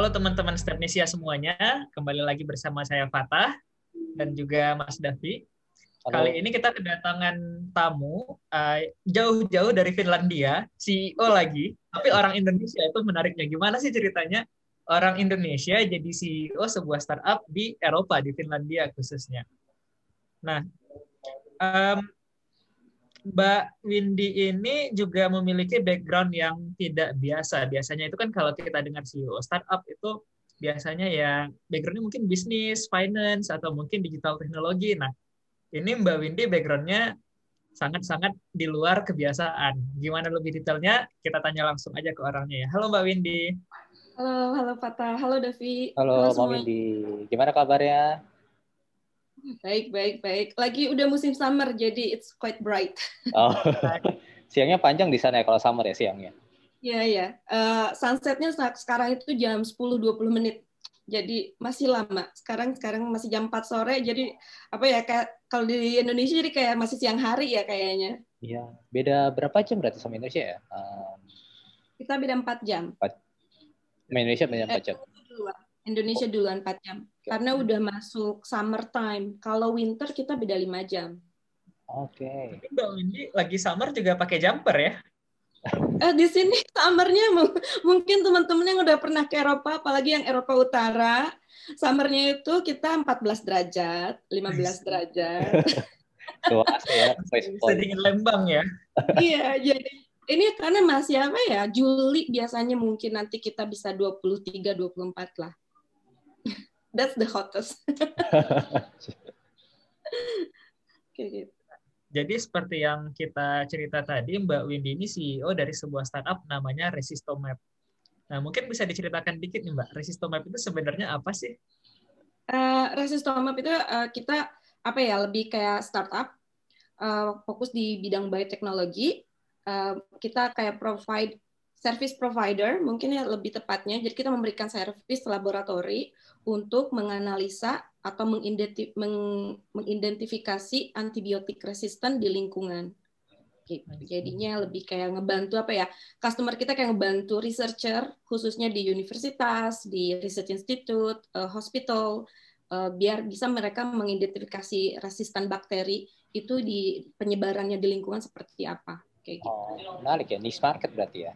Halo teman-teman Stepnesia semuanya, kembali lagi bersama saya Fatah dan juga Mas Davi. Halo. Kali ini kita kedatangan tamu uh, jauh-jauh dari Finlandia, CEO lagi, tapi orang Indonesia itu menariknya. Gimana sih ceritanya? Orang Indonesia jadi CEO sebuah startup di Eropa, di Finlandia khususnya. Nah, um, Mbak Windy ini juga memiliki background yang tidak biasa. Biasanya itu kan kalau kita dengar CEO startup itu biasanya ya backgroundnya mungkin bisnis, finance, atau mungkin digital teknologi. Nah, ini Mbak Windy backgroundnya sangat-sangat di luar kebiasaan. Gimana lebih detailnya? Kita tanya langsung aja ke orangnya ya. Halo Mbak Windy. Halo, halo Fatah. Halo Davi. Halo, halo Mbak Windy. Gimana kabarnya? Baik, baik, baik. Lagi udah musim summer, jadi it's quite bright. Oh, siangnya panjang di sana ya kalau summer ya siangnya? Iya, iya. Uh, sunsetnya sekarang itu jam 10.20 menit. Jadi masih lama. Sekarang sekarang masih jam 4 sore. Jadi apa ya kayak kalau di Indonesia jadi kayak masih siang hari ya kayaknya. Iya. Beda berapa jam berarti sama Indonesia ya? Um, Kita beda 4 jam. 4. Indonesia beda 4 jam. Eh, Indonesia duluan 4 jam. Karena udah masuk summer time. Kalau winter kita beda 5 jam. Oke. Okay. Mbak Windy lagi summer juga pakai jumper ya? Eh, di sini summernya mungkin teman-teman yang udah pernah ke Eropa, apalagi yang Eropa Utara, summernya itu kita 14 derajat, 15 derajat. Luas ya, sedingin Lembang ya. iya, jadi ini karena masih apa ya, Juli biasanya mungkin nanti kita bisa 23, 24 lah. That's the hottest. gitu. Jadi seperti yang kita cerita tadi, Mbak Windy ini CEO dari sebuah startup namanya Resistomap. Nah, mungkin bisa diceritakan dikit nih, Mbak. Resistomap itu sebenarnya apa sih? Uh, Resistomap itu uh, kita apa ya lebih kayak startup uh, fokus di bidang bioteknologi. Uh, kita kayak provide service provider mungkin ya lebih tepatnya. Jadi kita memberikan service laboratori untuk menganalisa atau mengidentifikasi antibiotik resisten di lingkungan. Gitu. Jadinya lebih kayak ngebantu apa ya? Customer kita kayak ngebantu researcher khususnya di universitas, di research institute, uh, hospital uh, biar bisa mereka mengidentifikasi resisten bakteri itu di penyebarannya di lingkungan seperti apa. Kayak gitu. Oh, menarik ya, niche market berarti ya.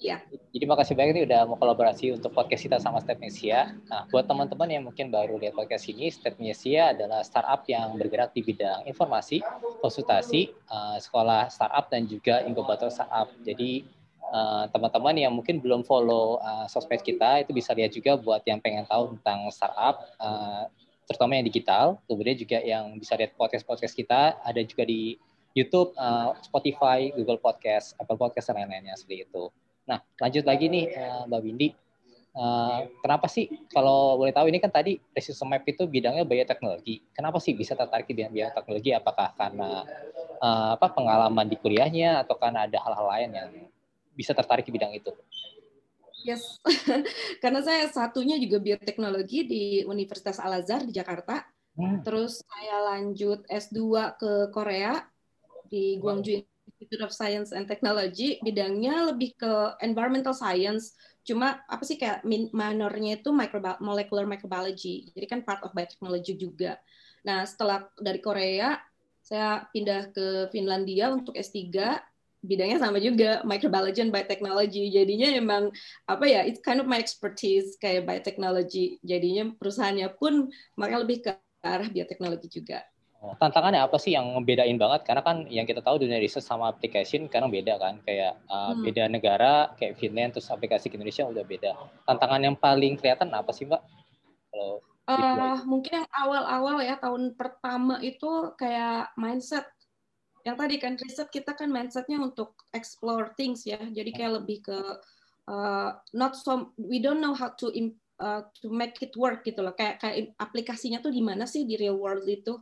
Ya. Jadi makasih banyak nih udah mau kolaborasi untuk podcast kita sama Stepnesia. Nah, buat teman-teman yang mungkin baru lihat podcast ini, Stepnesia adalah startup yang bergerak di bidang informasi, konsultasi, uh, sekolah startup dan juga inkubator startup. Jadi uh, teman-teman yang mungkin belum follow uh, sosmed kita itu bisa lihat juga buat yang pengen tahu tentang startup, uh, terutama yang digital. Kemudian juga yang bisa lihat podcast-podcast kita ada juga di YouTube, uh, Spotify, Google Podcast, Apple Podcast dan lain-lainnya seperti itu. Nah, lanjut lagi nih uh, Mbak Windy. Uh, kenapa sih kalau boleh tahu ini kan tadi Precision Map itu bidangnya bioteknologi. Kenapa sih bisa tertarik di bidang bioteknologi? Apakah karena uh, apa pengalaman di kuliahnya atau karena ada hal-hal lain yang bisa tertarik di bidang itu? Yes, karena saya satunya juga bioteknologi di Universitas Al Azhar di Jakarta. Hmm. Terus saya lanjut S2 ke Korea di Gwangju Institute of Science and Technology bidangnya lebih ke environmental science. Cuma apa sih kayak minornya itu microbi molecular microbiology. Jadi kan part of biotechnology juga. Nah setelah dari Korea saya pindah ke Finlandia untuk S3 bidangnya sama juga microbiology and biotechnology. Jadinya emang apa ya it's kind of my expertise kayak biotechnology. Jadinya perusahaannya pun makanya lebih ke arah bioteknologi juga tantangannya apa sih yang ngebedain banget? Karena kan yang kita tahu dunia riset sama application kadang beda kan. Kayak uh, hmm. beda negara kayak Finland terus aplikasi ke Indonesia udah beda. Tantangan yang paling kelihatan apa sih mbak? Kalau uh, mungkin yang awal-awal ya tahun pertama itu kayak mindset. Yang tadi kan riset kita kan mindsetnya untuk explore things ya. Jadi kayak lebih ke uh, not so we don't know how to uh, to make it work gitu loh. Kayak kayak aplikasinya tuh di mana sih di real world itu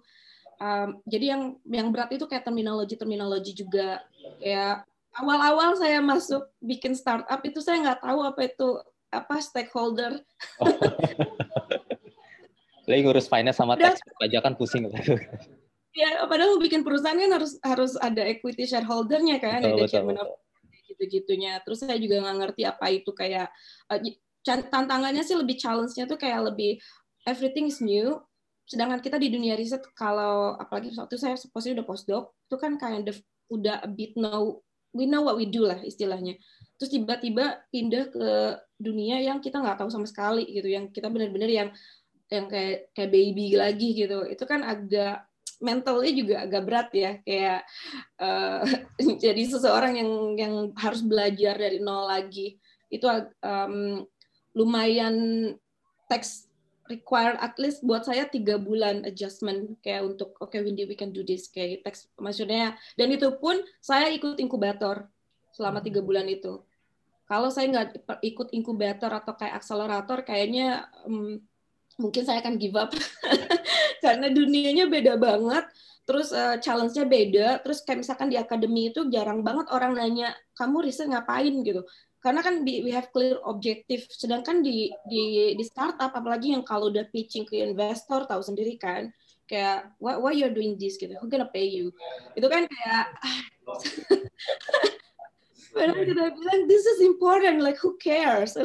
um, jadi yang yang berat itu kayak terminologi terminologi juga. Ya awal-awal saya masuk bikin startup itu saya nggak tahu apa itu apa stakeholder. Lagi ngurus finance sama tax pajakan pusing. Ya padahal bikin perusahaan kan harus harus ada equity shareholdernya kan betul, ada chairman of gitu-gitunya. Terus saya juga nggak ngerti apa itu kayak uh, tantangannya sih lebih challenge-nya tuh kayak lebih everything is new. Sedangkan kita di dunia riset kalau apalagi waktu saya posisinya udah postdoc itu kan kind of udah a bit know we know what we do lah istilahnya. Terus tiba-tiba pindah ke dunia yang kita nggak tahu sama sekali gitu, yang kita benar-benar yang yang kayak kayak baby lagi gitu. Itu kan agak mentalnya juga agak berat ya kayak uh, jadi seseorang yang yang harus belajar dari nol lagi itu um, lumayan teks require at least buat saya tiga bulan adjustment kayak untuk oke okay, Windy we can do this kayak teks maksudnya dan itu pun saya ikut inkubator selama tiga bulan itu. Kalau saya nggak ikut inkubator atau kayak akselerator kayaknya um, mungkin saya akan give up karena dunianya beda banget terus uh, challenge-nya beda terus kayak misalkan di akademi itu jarang banget orang nanya kamu riset ngapain? gitu karena kan we have clear objektif sedangkan di di di startup apalagi yang kalau udah pitching ke investor tahu sendiri kan kayak why, why you're doing this? Gitu. Who gonna pay you? Itu kan kayak Padahal kita bilang this is important like who cares?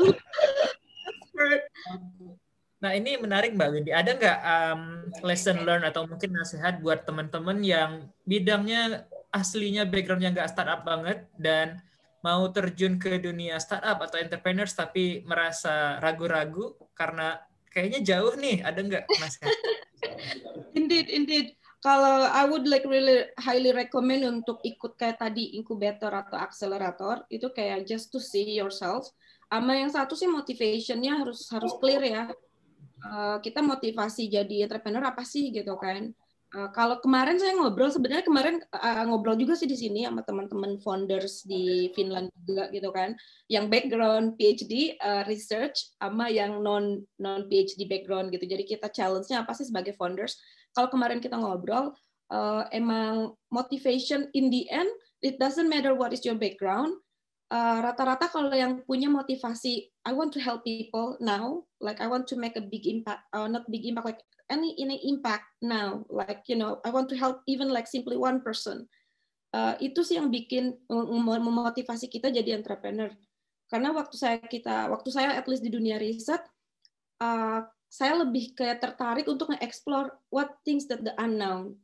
Nah ini menarik Mbak Windy. Ada nggak um, lesson learn atau mungkin nasihat buat teman-teman yang bidangnya aslinya backgroundnya nggak startup banget dan mau terjun ke dunia startup atau entrepreneurs tapi merasa ragu-ragu karena kayaknya jauh nih. Ada nggak nasihat? indeed, indeed. Kalau I would like really highly recommend untuk ikut kayak tadi inkubator atau akselerator itu kayak just to see yourself. Ama yang satu sih motivationnya harus harus clear ya Eh, kita motivasi jadi entrepreneur apa sih gitu kan uh, kalau kemarin saya ngobrol sebenarnya kemarin uh, ngobrol juga sih di sini sama teman-teman founders di Finland juga gitu kan. Yang background PhD uh, research sama yang non non PhD background gitu. Jadi kita challenge-nya apa sih sebagai founders? Kalau kemarin kita ngobrol uh, emang motivation in the end it doesn't matter what is your background rata rata-rata kalau yang punya motivasi I want to help people now like I want to make a big impact uh, not big impact like any any impact now like you know I want to help even like simply one person. Uh, itu sih yang bikin memotivasi kita jadi entrepreneur. Karena waktu saya kita waktu saya at least di dunia riset uh, saya lebih kayak tertarik untuk nge-explore what things that the unknown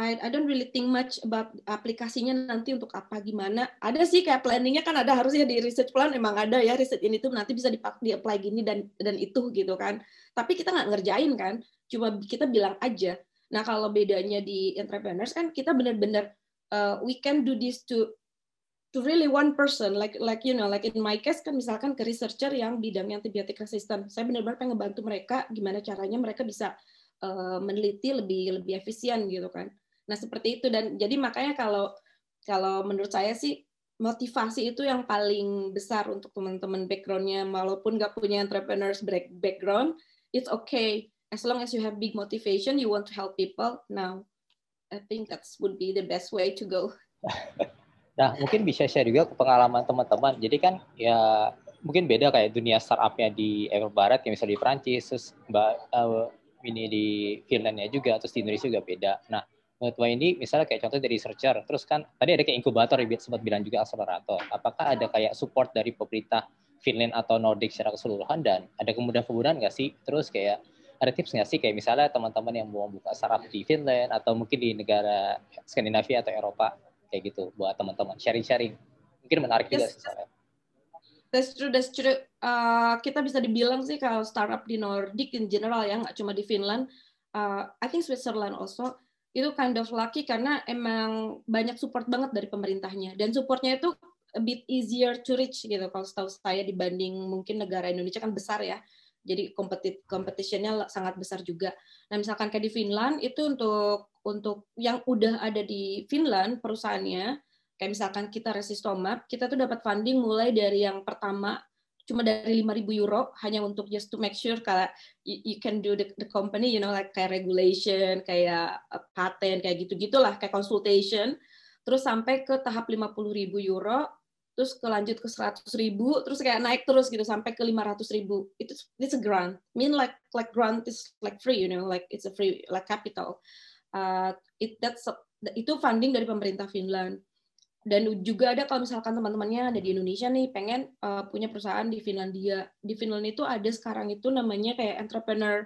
I, I don't really think much about aplikasinya nanti untuk apa gimana. Ada sih kayak planningnya kan ada harusnya di research plan emang ada ya research ini tuh nanti bisa dipakai di apply gini dan dan itu gitu kan. Tapi kita nggak ngerjain kan, cuma kita bilang aja. Nah kalau bedanya di entrepreneurs kan kita benar-benar uh, we can do this to to really one person like like you know like in my case kan misalkan ke researcher yang bidangnya antibiotik resistant. Saya benar-benar pengen ngebantu mereka gimana caranya mereka bisa uh, meneliti lebih lebih efisien gitu kan. Nah, seperti itu dan jadi makanya kalau kalau menurut saya sih motivasi itu yang paling besar untuk teman-teman backgroundnya walaupun nggak punya entrepreneurs background, it's okay as long as you have big motivation, you want to help people. Now, I think that would be the best way to go. Nah, mungkin bisa share juga pengalaman teman-teman. Jadi kan ya mungkin beda kayak dunia startupnya di Eropa Barat, yang misalnya di Prancis, terus Mbak uh, ini di Finlandnya juga, terus di Indonesia juga beda. Nah, menurut ini misalnya kayak contoh dari researcher, terus kan tadi ada kayak inkubator, ya, sempat bilang juga akselerator. Apakah ada kayak support dari pemerintah Finland atau Nordic secara keseluruhan dan ada kemudahan-kemudahan nggak sih? Terus kayak ada tips nggak sih kayak misalnya teman-teman yang mau buka startup di Finland atau mungkin di negara Skandinavia atau Eropa kayak gitu buat teman-teman sharing-sharing. Mungkin menarik yes, juga sih. That's true, that's true. Uh, kita bisa dibilang sih kalau startup di Nordic in general ya, nggak cuma di Finland. Uh, I think Switzerland also itu kind of lucky karena emang banyak support banget dari pemerintahnya dan supportnya itu a bit easier to reach gitu kalau setahu saya dibanding mungkin negara Indonesia kan besar ya jadi kompetit competitionnya sangat besar juga. Nah misalkan kayak di Finland itu untuk untuk yang udah ada di Finland perusahaannya kayak misalkan kita Resistomap kita tuh dapat funding mulai dari yang pertama cuma dari 5.000 euro hanya untuk just to make sure kalau you, can do the, the company you know like kayak regulation kayak uh, patent kayak gitu gitulah kayak consultation. Terus sampai ke tahap 50.000 euro terus ke 100 ribu terus kayak naik terus gitu sampai ke 500 ribu. Itu it's a grant. Mean like like grant is like free you know like it's a free like capital. Uh, it that's a, itu funding dari pemerintah Finland dan juga ada kalau misalkan teman-temannya ada di Indonesia nih pengen uh, punya perusahaan di Finlandia. Di Finland itu ada sekarang itu namanya kayak entrepreneur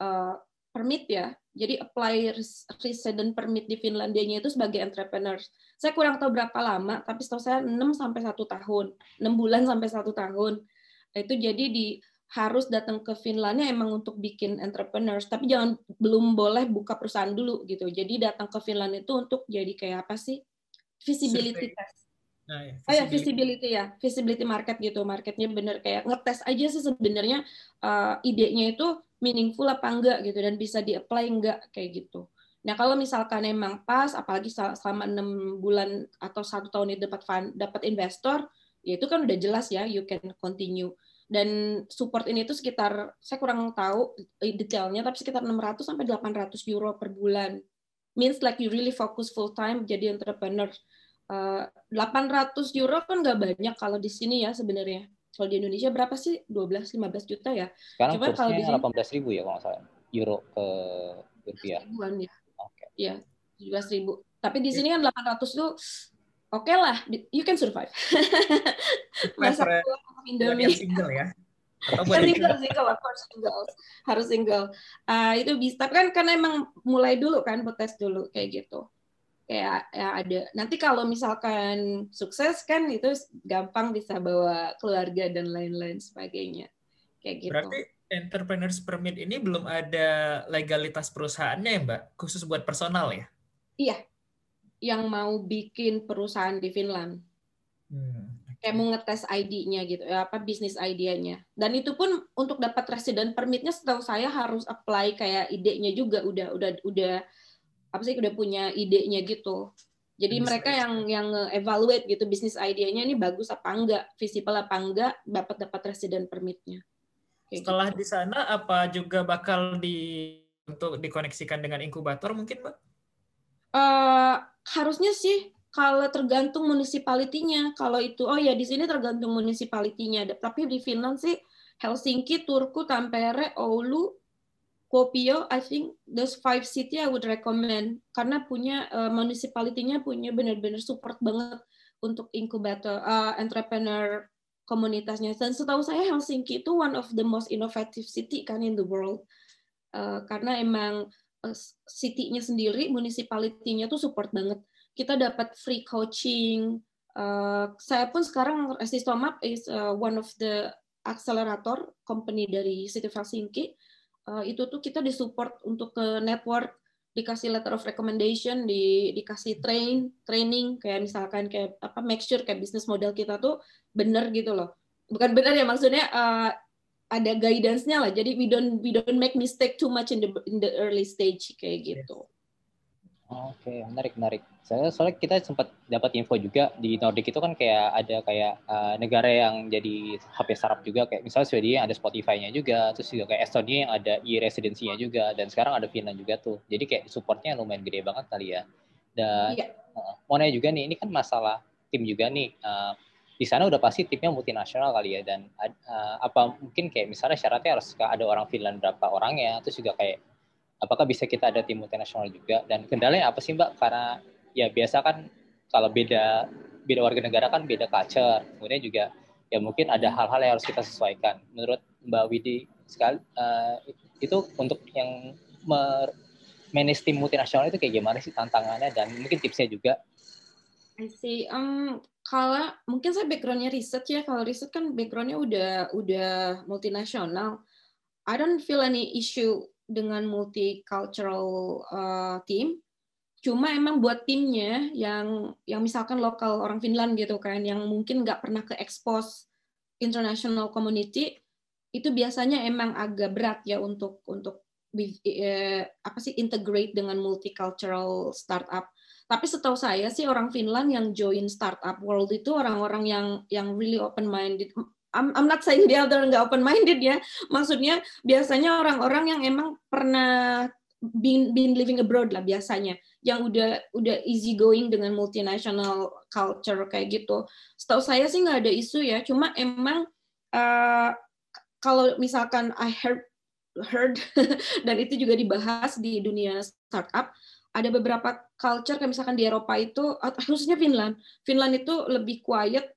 uh, permit ya. Jadi apply resident permit di Finlandianya itu sebagai entrepreneur. Saya kurang tahu berapa lama tapi setahu saya 6 sampai satu tahun. 6 bulan sampai satu tahun. Itu jadi di harus datang ke Finlandia emang untuk bikin entrepreneurs. Tapi jangan belum boleh buka perusahaan dulu gitu. Jadi datang ke Finlandia itu untuk jadi kayak apa sih visibility Survey. test. Nah, ya, visibility. Oh ya visibility ya, visibility market gitu, marketnya bener kayak ngetes aja sih sebenarnya uh, idenya itu meaningful apa enggak gitu dan bisa di-apply enggak kayak gitu. Nah kalau misalkan emang pas, apalagi selama enam bulan atau satu tahun itu dapat fund, dapat investor, ya itu kan udah jelas ya, you can continue. Dan support ini itu sekitar, saya kurang tahu detailnya, tapi sekitar 600 sampai 800 euro per bulan means like you really focus full time jadi entrepreneur. Uh, eh, 800 euro kan nggak banyak kalau di sini ya sebenarnya. Kalau di Indonesia berapa sih? 12-15 juta ya. Sekarang Coba kalau di sini, 18 ribu ya kalau nggak salah. Euro ke rupiah. Ribuan ya. Oke. Okay. Iya, 17 ribu. Tapi di sini kan 800 tuh oke okay lah, you can survive. Masak Indomie. Single ya single single of course single harus single uh, itu bisa tapi kan karena emang mulai dulu kan tes dulu kayak gitu kayak ya ada. Nanti kalau misalkan sukses kan itu gampang bisa bawa keluarga dan lain-lain sebagainya. Kayak gitu. Berarti entrepreneurs permit ini belum ada legalitas perusahaannya ya mbak? Khusus buat personal ya? Iya. Yang mau bikin perusahaan di Finland. Hmm kayak mau ngetes ID-nya gitu ya apa bisnis ID-nya dan itu pun untuk dapat resident permitnya setahu saya harus apply kayak idenya juga udah udah udah apa sih udah punya idenya gitu jadi business mereka yang yang evaluate gitu bisnis ID-nya ini bagus apa enggak visible apa enggak dapat dapat resident permitnya setelah gitu. di sana apa juga bakal di untuk dikoneksikan dengan inkubator mungkin mbak uh, harusnya sih kalau tergantung municipality-nya. Kalau itu, oh ya di sini tergantung municipality-nya. Tapi di Finland sih Helsinki, Turku, Tampere, Oulu, Kuopio, I think those five city I would recommend karena punya uh, municipality-nya punya benar-benar support banget untuk inkubator uh, entrepreneur komunitasnya. Dan setahu saya Helsinki itu one of the most innovative city kan in the world. Uh, karena emang uh, city-nya sendiri, municipality-nya tuh support banget kita dapat free coaching. Uh, saya pun sekarang Resistomap is uh, one of the accelerator company dari City of Helsinki. Uh, itu tuh kita disupport untuk ke network, dikasih letter of recommendation, di, dikasih train, training kayak misalkan kayak apa make sure kayak bisnis model kita tuh benar gitu loh. Bukan benar ya maksudnya uh, ada guidance-nya lah. Jadi we don't we don't make mistake too much in the in the early stage kayak gitu. Yes. Oke, menarik, menarik. Saya soalnya kita sempat dapat info juga di Nordic itu kan kayak ada kayak uh, negara yang jadi HP startup juga kayak misalnya Swedia yang ada Spotify-nya juga, terus juga kayak Estonia yang ada e-residency-nya juga, dan sekarang ada Finland juga tuh. Jadi kayak supportnya lumayan gede banget kali ya. Dan yeah. uh, mau nanya juga nih, ini kan masalah tim juga nih. Uh, di sana udah pasti timnya multinasional kali ya dan uh, apa mungkin kayak misalnya syaratnya harus ada orang Finland berapa orangnya terus juga kayak apakah bisa kita ada tim multinasional juga dan kendalanya apa sih mbak karena ya biasa kan kalau beda beda warga negara kan beda culture kemudian juga ya mungkin ada hal-hal yang harus kita sesuaikan menurut mbak Widi sekali uh, itu untuk yang manage tim multinasional itu kayak gimana sih tantangannya dan mungkin tipsnya juga I see. Um, kalau mungkin saya backgroundnya riset ya. Kalau riset kan backgroundnya udah udah multinasional. I don't feel any issue dengan multicultural uh, team. Cuma emang buat timnya yang yang misalkan lokal orang Finland gitu kan, yang mungkin nggak pernah ke expose international community, itu biasanya emang agak berat ya untuk untuk uh, apa sih integrate dengan multicultural startup. Tapi setahu saya sih orang Finland yang join startup world itu orang-orang yang yang really open minded I'm, I'm not saying dia other nggak open minded ya. Maksudnya biasanya orang-orang yang emang pernah been, been living abroad lah biasanya, yang udah udah easy going dengan multinational culture kayak gitu. Setahu saya sih nggak ada isu ya. Cuma emang uh, kalau misalkan I heard heard dan itu juga dibahas di dunia startup ada beberapa culture kayak misalkan di Eropa itu khususnya Finland Finland itu lebih quiet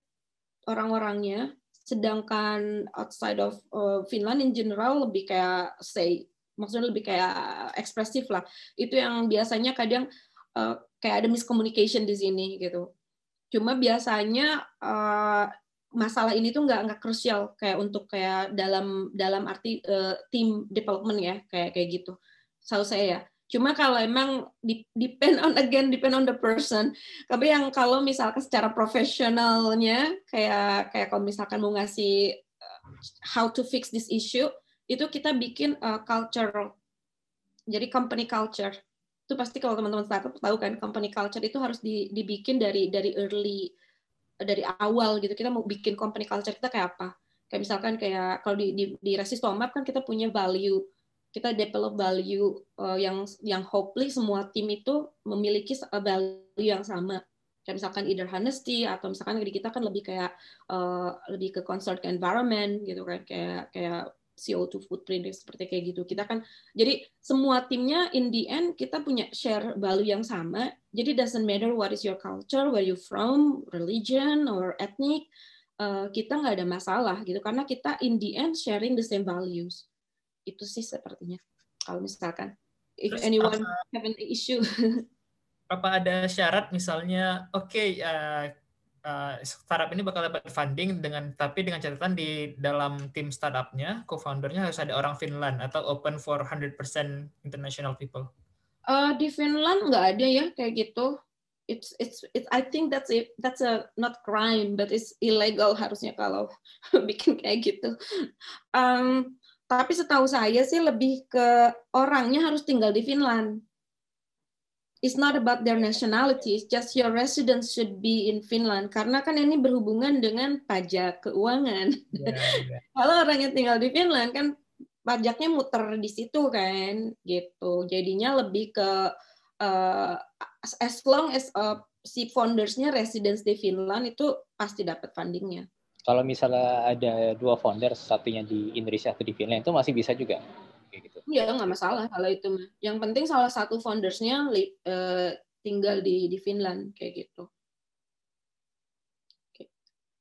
orang-orangnya sedangkan outside of uh, Finland in general lebih kayak say maksudnya lebih kayak ekspresif lah. Itu yang biasanya kadang uh, kayak ada miscommunication di sini gitu. Cuma biasanya uh, masalah ini tuh nggak nggak krusial kayak untuk kayak dalam dalam arti uh, team development ya kayak kayak gitu. Selalu saya ya cuma kalau emang depend on again depend on the person. Tapi yang kalau misalkan secara profesionalnya kayak kayak kalau misalkan mau ngasih how to fix this issue itu kita bikin uh, culture. Jadi company culture. Itu pasti kalau teman-teman startup tahu kan company culture itu harus dibikin dari dari early dari awal gitu. Kita mau bikin company culture kita kayak apa? Kayak misalkan kayak kalau di di, di Resistomap kan kita punya value kita develop value uh, yang yang hopefully semua tim itu memiliki value yang sama kayak misalkan either honesty atau misalkan di kita kan lebih kayak uh, lebih ke concern ke environment gitu kan kayak kayak CO2 footprint seperti kayak gitu. Kita kan jadi semua timnya in the end kita punya share value yang sama. Jadi doesn't matter what is your culture, where you from, religion or ethnic, uh, kita nggak ada masalah gitu karena kita in the end sharing the same values. Itu sih sepertinya. Kalau misalkan if Terus anyone apa, have an issue. apa ada syarat misalnya oke okay, uh, uh, startup ini bakal dapat funding dengan tapi dengan catatan di dalam tim startupnya co-foundernya harus ada orang Finland atau open for 100% international people. Uh, di Finland nggak ada ya kayak gitu. It's it's it, I think that's it that's a not crime but it's illegal harusnya kalau bikin kayak gitu. Um, tapi setahu saya sih lebih ke orangnya harus tinggal di Finland it's not about their nationality, it's just your residence should be in Finland. Karena kan ini berhubungan dengan pajak keuangan. Yeah, yeah. Kalau orangnya tinggal di Finland kan pajaknya muter di situ kan, gitu. Jadinya lebih ke uh, as long as uh, si foundersnya residence di Finland itu pasti dapat fundingnya. Kalau misalnya ada dua founders, satunya di Indonesia atau di Finland, itu masih bisa juga? kayak gitu. Iya nggak masalah kalau itu. Yang penting salah satu foundersnya uh, tinggal di di Finland kayak gitu.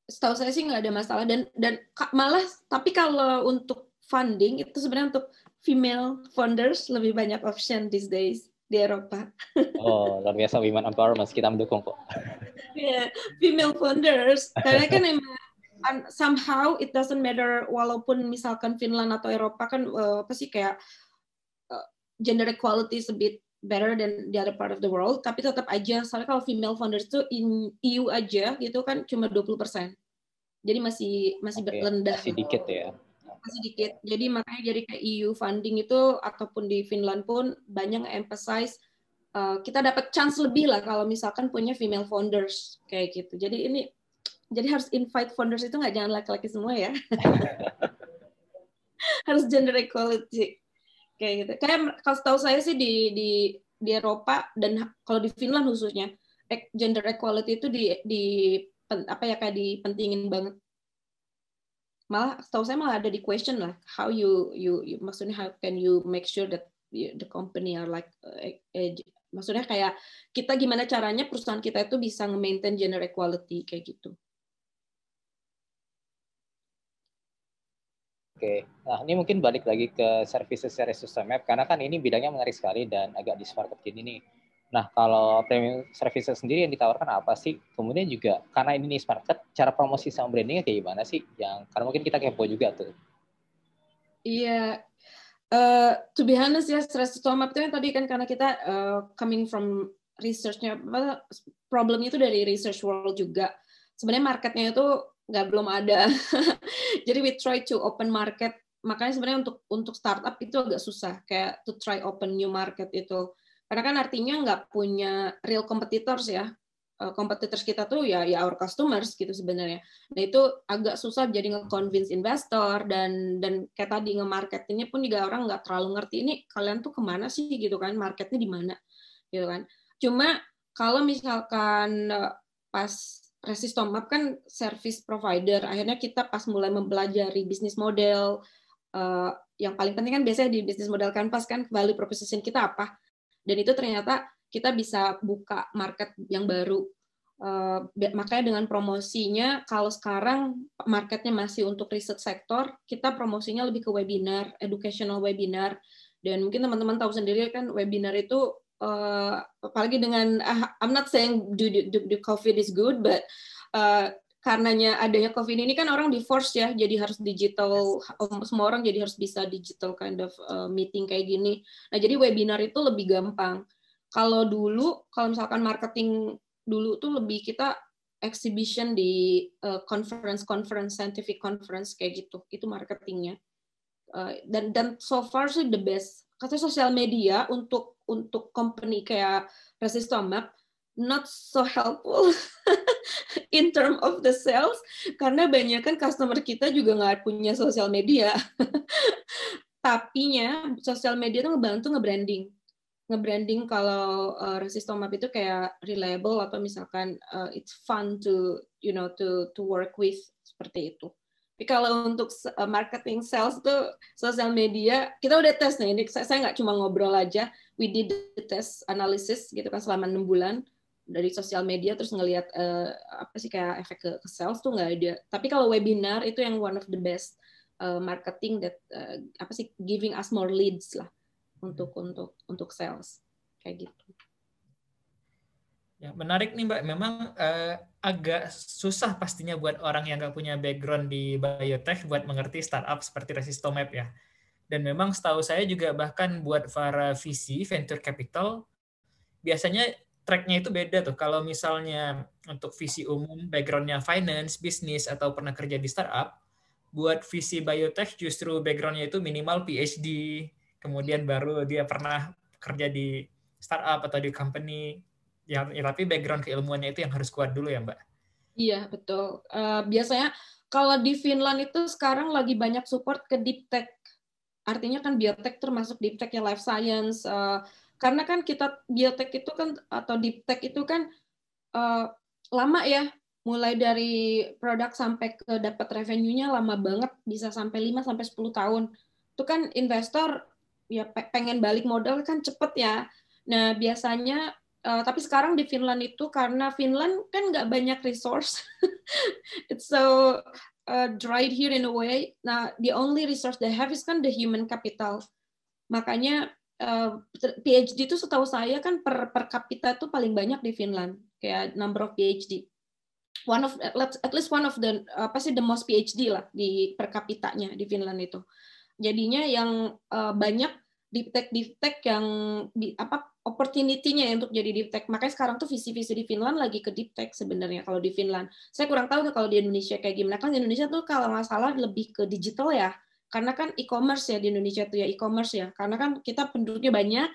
Setahu saya sih nggak ada masalah dan dan malah tapi kalau untuk funding itu sebenarnya untuk female founders lebih banyak option these days di Eropa. Oh, luar biasa women empowerment kita mendukung kok. yeah, female founders karena kan emang somehow it doesn't matter walaupun misalkan Finland atau Eropa kan uh, apa sih kayak uh, gender equality is a bit better than the other part of the world tapi tetap aja soalnya kalau female founders itu in EU aja gitu kan cuma 20% jadi masih masih okay. rendah masih dikit ya. Masih dikit. Jadi makanya jadi kayak EU funding itu ataupun di Finland pun banyak emphasize uh, kita dapat chance lebih lah kalau misalkan punya female founders kayak gitu. Jadi ini jadi harus invite founders itu nggak jangan laki-laki semua ya. harus gender equality kayak gitu. Kayak kalau tahu saya sih di di di Eropa dan kalau di Finland khususnya gender equality itu di di apa ya kayak dipentingin banget. Malah tahu saya malah ada di question lah how you you, you maksudnya how can you make sure that the company are like uh, uh, maksudnya kayak kita gimana caranya perusahaan kita itu bisa maintain gender equality kayak gitu. Oke, nah ini mungkin balik lagi ke services series system map karena kan ini bidangnya menarik sekali dan agak di market gini nih. Nah, kalau premium services sendiri yang ditawarkan apa sih? Kemudian juga karena ini niche market, cara promosi sama brandingnya kayak gimana sih? Yang karena mungkin kita kepo juga tuh. Iya, uh, to be honest ya, stress system map itu yang tadi kan karena kita uh, coming from researchnya, problemnya itu dari research world juga. Sebenarnya marketnya itu nggak belum ada. Jadi we try to open market. Makanya sebenarnya untuk untuk startup itu agak susah kayak to try open new market itu. Karena kan artinya nggak punya real competitors ya. Eh, competitors kita tuh ya ya our customers gitu sebenarnya. Nah itu agak susah jadi nge-convince investor dan dan kayak tadi nge-marketingnya pun juga orang nggak terlalu ngerti ini kalian tuh ke mana sih gitu kan marketnya di mana gitu kan. Cuma kalau misalkan eh, Resistomap kan service provider. Akhirnya kita pas mulai mempelajari bisnis model, uh, yang paling penting kan biasanya di bisnis model Canvas kan value proposition kita apa. Dan itu ternyata kita bisa buka market yang baru. Uh, makanya dengan promosinya, kalau sekarang marketnya masih untuk riset sektor, kita promosinya lebih ke webinar, educational webinar, dan mungkin teman-teman tahu sendiri kan webinar itu uh, apalagi dengan uh, I'm not saying do, do, do COVID is good, but uh, karenanya adanya COVID ini kan orang di force ya, jadi harus digital, semua orang jadi harus bisa digital kind of uh, meeting kayak gini. Nah jadi webinar itu lebih gampang. Kalau dulu, kalau misalkan marketing dulu tuh lebih kita exhibition di uh, conference, conference, scientific conference kayak gitu, itu marketingnya. Uh, dan dan so far sih the best. Kata sosial media untuk untuk company kayak Resistomap not so helpful in term of the sales karena banyak kan customer kita juga nggak punya sosial media. Tapinya sosial media itu ngebantu nge-branding. Nge-branding kalau uh, itu kayak reliable atau misalkan uh, it's fun to you know to to work with seperti itu. Tapi kalau untuk uh, marketing sales tuh sosial media kita udah tes nih. Ini saya nggak cuma ngobrol aja. We did the test analysis gitu kan selama enam bulan dari sosial media terus ngelihat uh, apa sih kayak efek ke, ke sales tuh nggak ada. Tapi kalau webinar itu yang one of the best uh, marketing that uh, apa sih giving us more leads lah untuk untuk untuk sales kayak gitu. Ya, menarik nih Mbak. Memang uh, agak susah pastinya buat orang yang nggak punya background di biotech buat mengerti startup seperti Resistomap ya. Dan memang setahu saya juga bahkan buat para VC, venture capital, biasanya tracknya itu beda tuh. Kalau misalnya untuk visi umum, backgroundnya finance, bisnis, atau pernah kerja di startup, buat visi biotech justru backgroundnya itu minimal PhD, kemudian baru dia pernah kerja di startup atau di company, ya, ya tapi background keilmuannya itu yang harus kuat dulu ya Mbak? Iya, betul. Uh, biasanya kalau di Finland itu sekarang lagi banyak support ke deep tech. Artinya kan biotech termasuk deep tech ya life science, uh, karena kan kita biotek itu kan atau deep tech itu kan uh, lama ya mulai dari produk sampai ke dapat revenue-nya lama banget bisa sampai 5 sampai 10 tahun itu kan investor ya pengen balik modal kan cepet ya nah biasanya uh, tapi sekarang di Finland itu karena Finland kan nggak banyak resource. It's so uh, dried here in a way. Nah the only resource they have is kan the human capital. Makanya Eh, PhD itu setahu saya kan per per kapita itu paling banyak di Finland. Kayak number of PhD one of at least one of the apa sih the most PhD lah di per kapitanya di Finland itu. Jadinya yang uh, banyak deep tech deep tech yang di, apa opportunity-nya ya untuk jadi deep tech. Makanya sekarang tuh visi-visi di Finland lagi ke deep tech sebenarnya kalau di Finland. Saya kurang tahu kalau di Indonesia kayak gimana. Kan di Indonesia tuh kalau nggak salah lebih ke digital ya. Karena kan e-commerce ya di Indonesia tuh ya e-commerce ya. Karena kan kita penduduknya banyak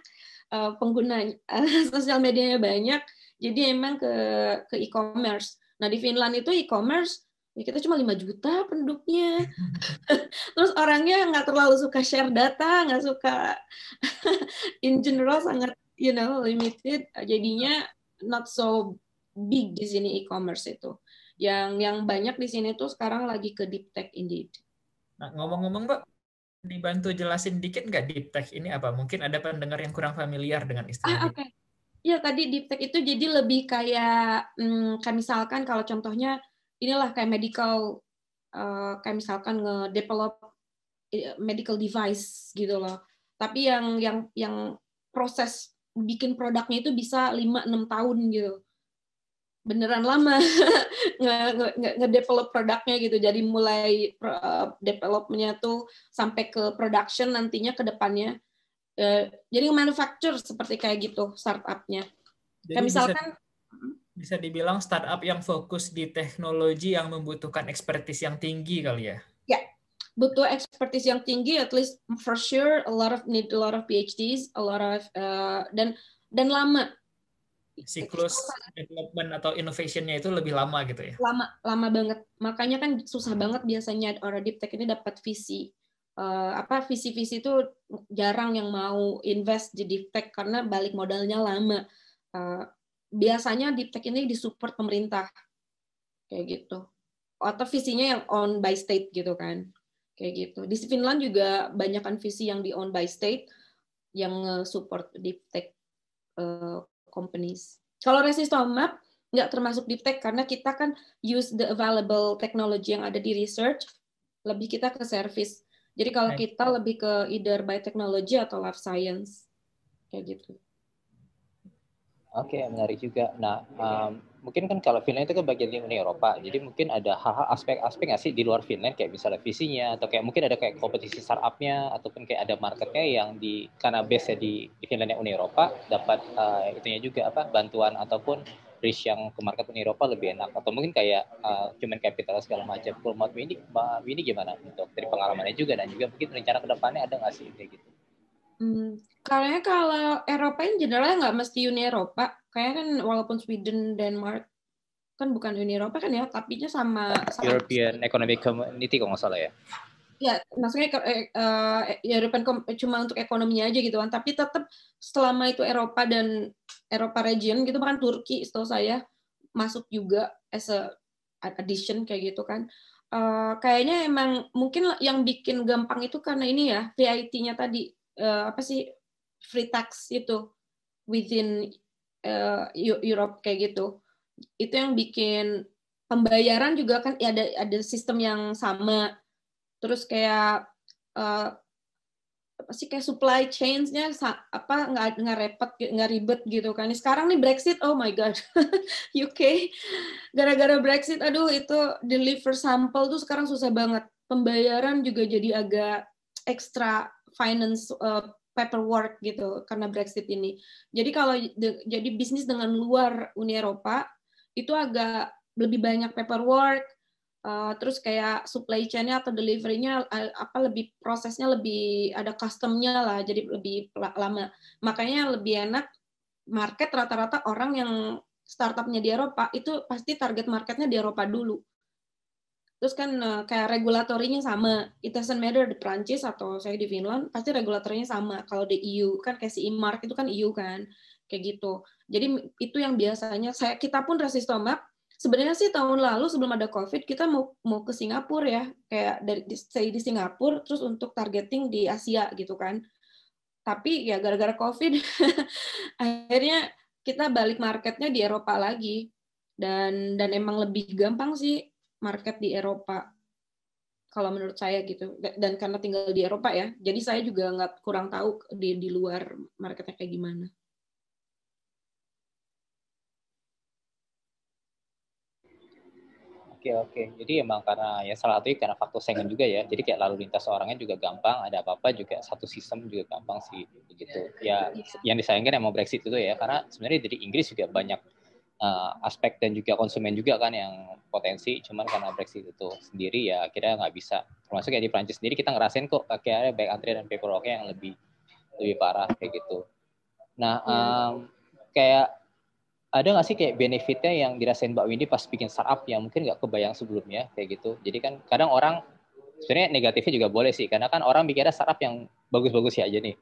uh, pengguna uh, sosial medianya banyak jadi emang ke ke e-commerce. Nah di Finland itu e-commerce ya kita cuma 5 juta penduduknya. Terus orangnya nggak terlalu suka share data nggak suka in general sangat you know limited jadinya not so big di sini e-commerce itu yang yang banyak di sini tuh sekarang lagi ke deep tech indeed Nah, ngomong-ngomong, Mbak, dibantu jelasin dikit nggak deep tech ini apa? Mungkin ada pendengar yang kurang familiar dengan istilah ah. Okay. Ya, tadi deep tech itu jadi lebih kayak, hmm, kayak misalkan kalau contohnya inilah kayak medical, uh, kayak misalkan nge-develop eh, medical device gitu loh. Tapi yang yang yang proses bikin produknya itu bisa 5-6 tahun gitu beneran lama nge-develop produknya gitu. Jadi mulai uh, developnya tuh sampai ke production nantinya ke depannya. Uh, jadi manufacture seperti kayak gitu startupnya. Kayak misalkan bisa, bisa dibilang startup yang fokus di teknologi yang membutuhkan expertise yang tinggi kali ya. Ya, butuh expertise yang tinggi. At least for sure a lot of need a lot of PhDs, a lot of uh, dan dan lama siklus development atau innovationnya itu lebih lama gitu ya? Lama, lama banget. Makanya kan susah banget biasanya orang deep tech ini dapat visi. Uh, apa visi-visi itu jarang yang mau invest di deep tech karena balik modalnya lama. Uh, biasanya deep tech ini disupport pemerintah kayak gitu. Atau visinya yang own by state gitu kan. Kayak gitu. Di Finland juga banyakkan visi yang di own by state yang support deep tech uh, companies. Kalau Resistomap nggak termasuk deep tech karena kita kan use the available technology yang ada di research, lebih kita ke service. Jadi kalau kita lebih ke either biotechnology atau life science kayak gitu. Oke, okay, menarik juga. Nah, um, mungkin kan kalau Finland itu kan bagian dari Uni Eropa, jadi mungkin ada hal-hal aspek-aspek nggak sih di luar Finland, kayak misalnya visinya, atau kayak mungkin ada kayak kompetisi startupnya, ataupun kayak ada marketnya yang di karena base di, di Finland Uni Eropa dapat uh, itunya juga apa bantuan ataupun reach yang ke market Uni Eropa lebih enak, atau mungkin kayak uh, human capital segala macam. Ini, Mbak ini gimana untuk dari pengalamannya juga dan juga mungkin rencana ke depannya ada nggak sih kayak gitu? Hmm, kayaknya kalau Eropa in general nggak mesti Uni Eropa. Kayaknya kan walaupun Sweden, Denmark kan bukan Uni Eropa kan ya, tapi sama, sama European Economic Community kalau nggak salah ya. Ya, maksudnya uh, European cuma untuk ekonominya aja gitu kan, tapi tetap selama itu Eropa dan Eropa region gitu bahkan Turki setahu saya masuk juga as a addition kayak gitu kan. Uh, kayaknya emang mungkin yang bikin gampang itu karena ini ya VIT-nya tadi uh, apa sih free tax itu within uh, Europe kayak gitu. Itu yang bikin pembayaran juga kan ya ada ada sistem yang sama. Terus kayak uh, apa sih kayak supply chains-nya apa nggak nggak repot nggak ribet gitu kan. Sekarang nih Brexit oh my god UK gara-gara Brexit aduh itu deliver sampel tuh sekarang susah banget. Pembayaran juga jadi agak ekstra finance uh, paperwork gitu karena Brexit ini. Jadi kalau de, jadi bisnis dengan luar Uni Eropa itu agak lebih banyak paperwork, uh, terus kayak supply chain-nya atau delivery-nya uh, apa lebih prosesnya lebih ada custom-nya lah, jadi lebih lama. Makanya lebih enak market rata-rata orang yang startupnya di Eropa itu pasti target marketnya di Eropa dulu Terus kan uh, kayak regulatorinya sama. It doesn't matter di Prancis atau saya di Finland, pasti regulatorinya sama. Kalau di EU kan kayak si IMARC itu kan EU kan, kayak gitu. Jadi itu yang biasanya saya kita pun Resistomap sebenarnya sih tahun lalu sebelum ada COVID kita mau mau ke Singapura ya, kayak dari saya di Singapura terus untuk targeting di Asia gitu kan. Tapi ya gara-gara COVID akhirnya kita balik marketnya di Eropa lagi dan dan emang lebih gampang sih market di Eropa kalau menurut saya gitu dan karena tinggal di Eropa ya jadi saya juga nggak kurang tahu di di luar marketnya kayak gimana Oke oke, jadi emang karena ya salah satu karena faktor saingan juga ya, jadi kayak lalu lintas orangnya juga gampang, ada apa-apa juga satu sistem juga gampang sih begitu. Ya iya. yang disayangkan emang Brexit itu ya, karena sebenarnya dari Inggris juga banyak uh, aspek dan juga konsumen juga kan yang potensi cuman karena Brexit itu sendiri ya akhirnya nggak bisa. Termasuk kayak di Prancis sendiri kita ngerasain kok akhirnya baik antrian dan paperworknya yang lebih lebih parah kayak gitu. Nah um, kayak ada nggak sih kayak benefitnya yang dirasain Mbak Windy pas bikin startup yang mungkin nggak kebayang sebelumnya kayak gitu? Jadi kan kadang orang sebenarnya negatifnya juga boleh sih karena kan orang mikirnya startup yang bagus-bagus ya aja nih.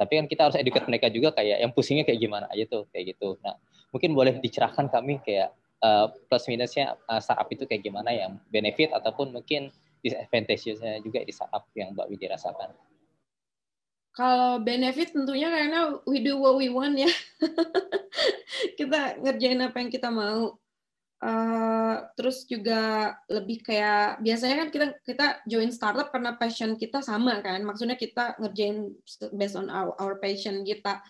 Tapi kan kita harus educate mereka juga kayak yang pusingnya kayak gimana aja tuh kayak gitu. Nah mungkin boleh dicerahkan kami kayak uh, plus minusnya uh, startup itu kayak gimana yang benefit ataupun mungkin disadvantage-nya juga di startup yang Mbak Widi rasakan. Kalau benefit tentunya karena we do what we want ya. kita ngerjain apa yang kita mau. Uh, terus juga lebih kayak biasanya kan kita kita join startup karena passion kita sama kan. Maksudnya kita ngerjain based on our, our passion kita.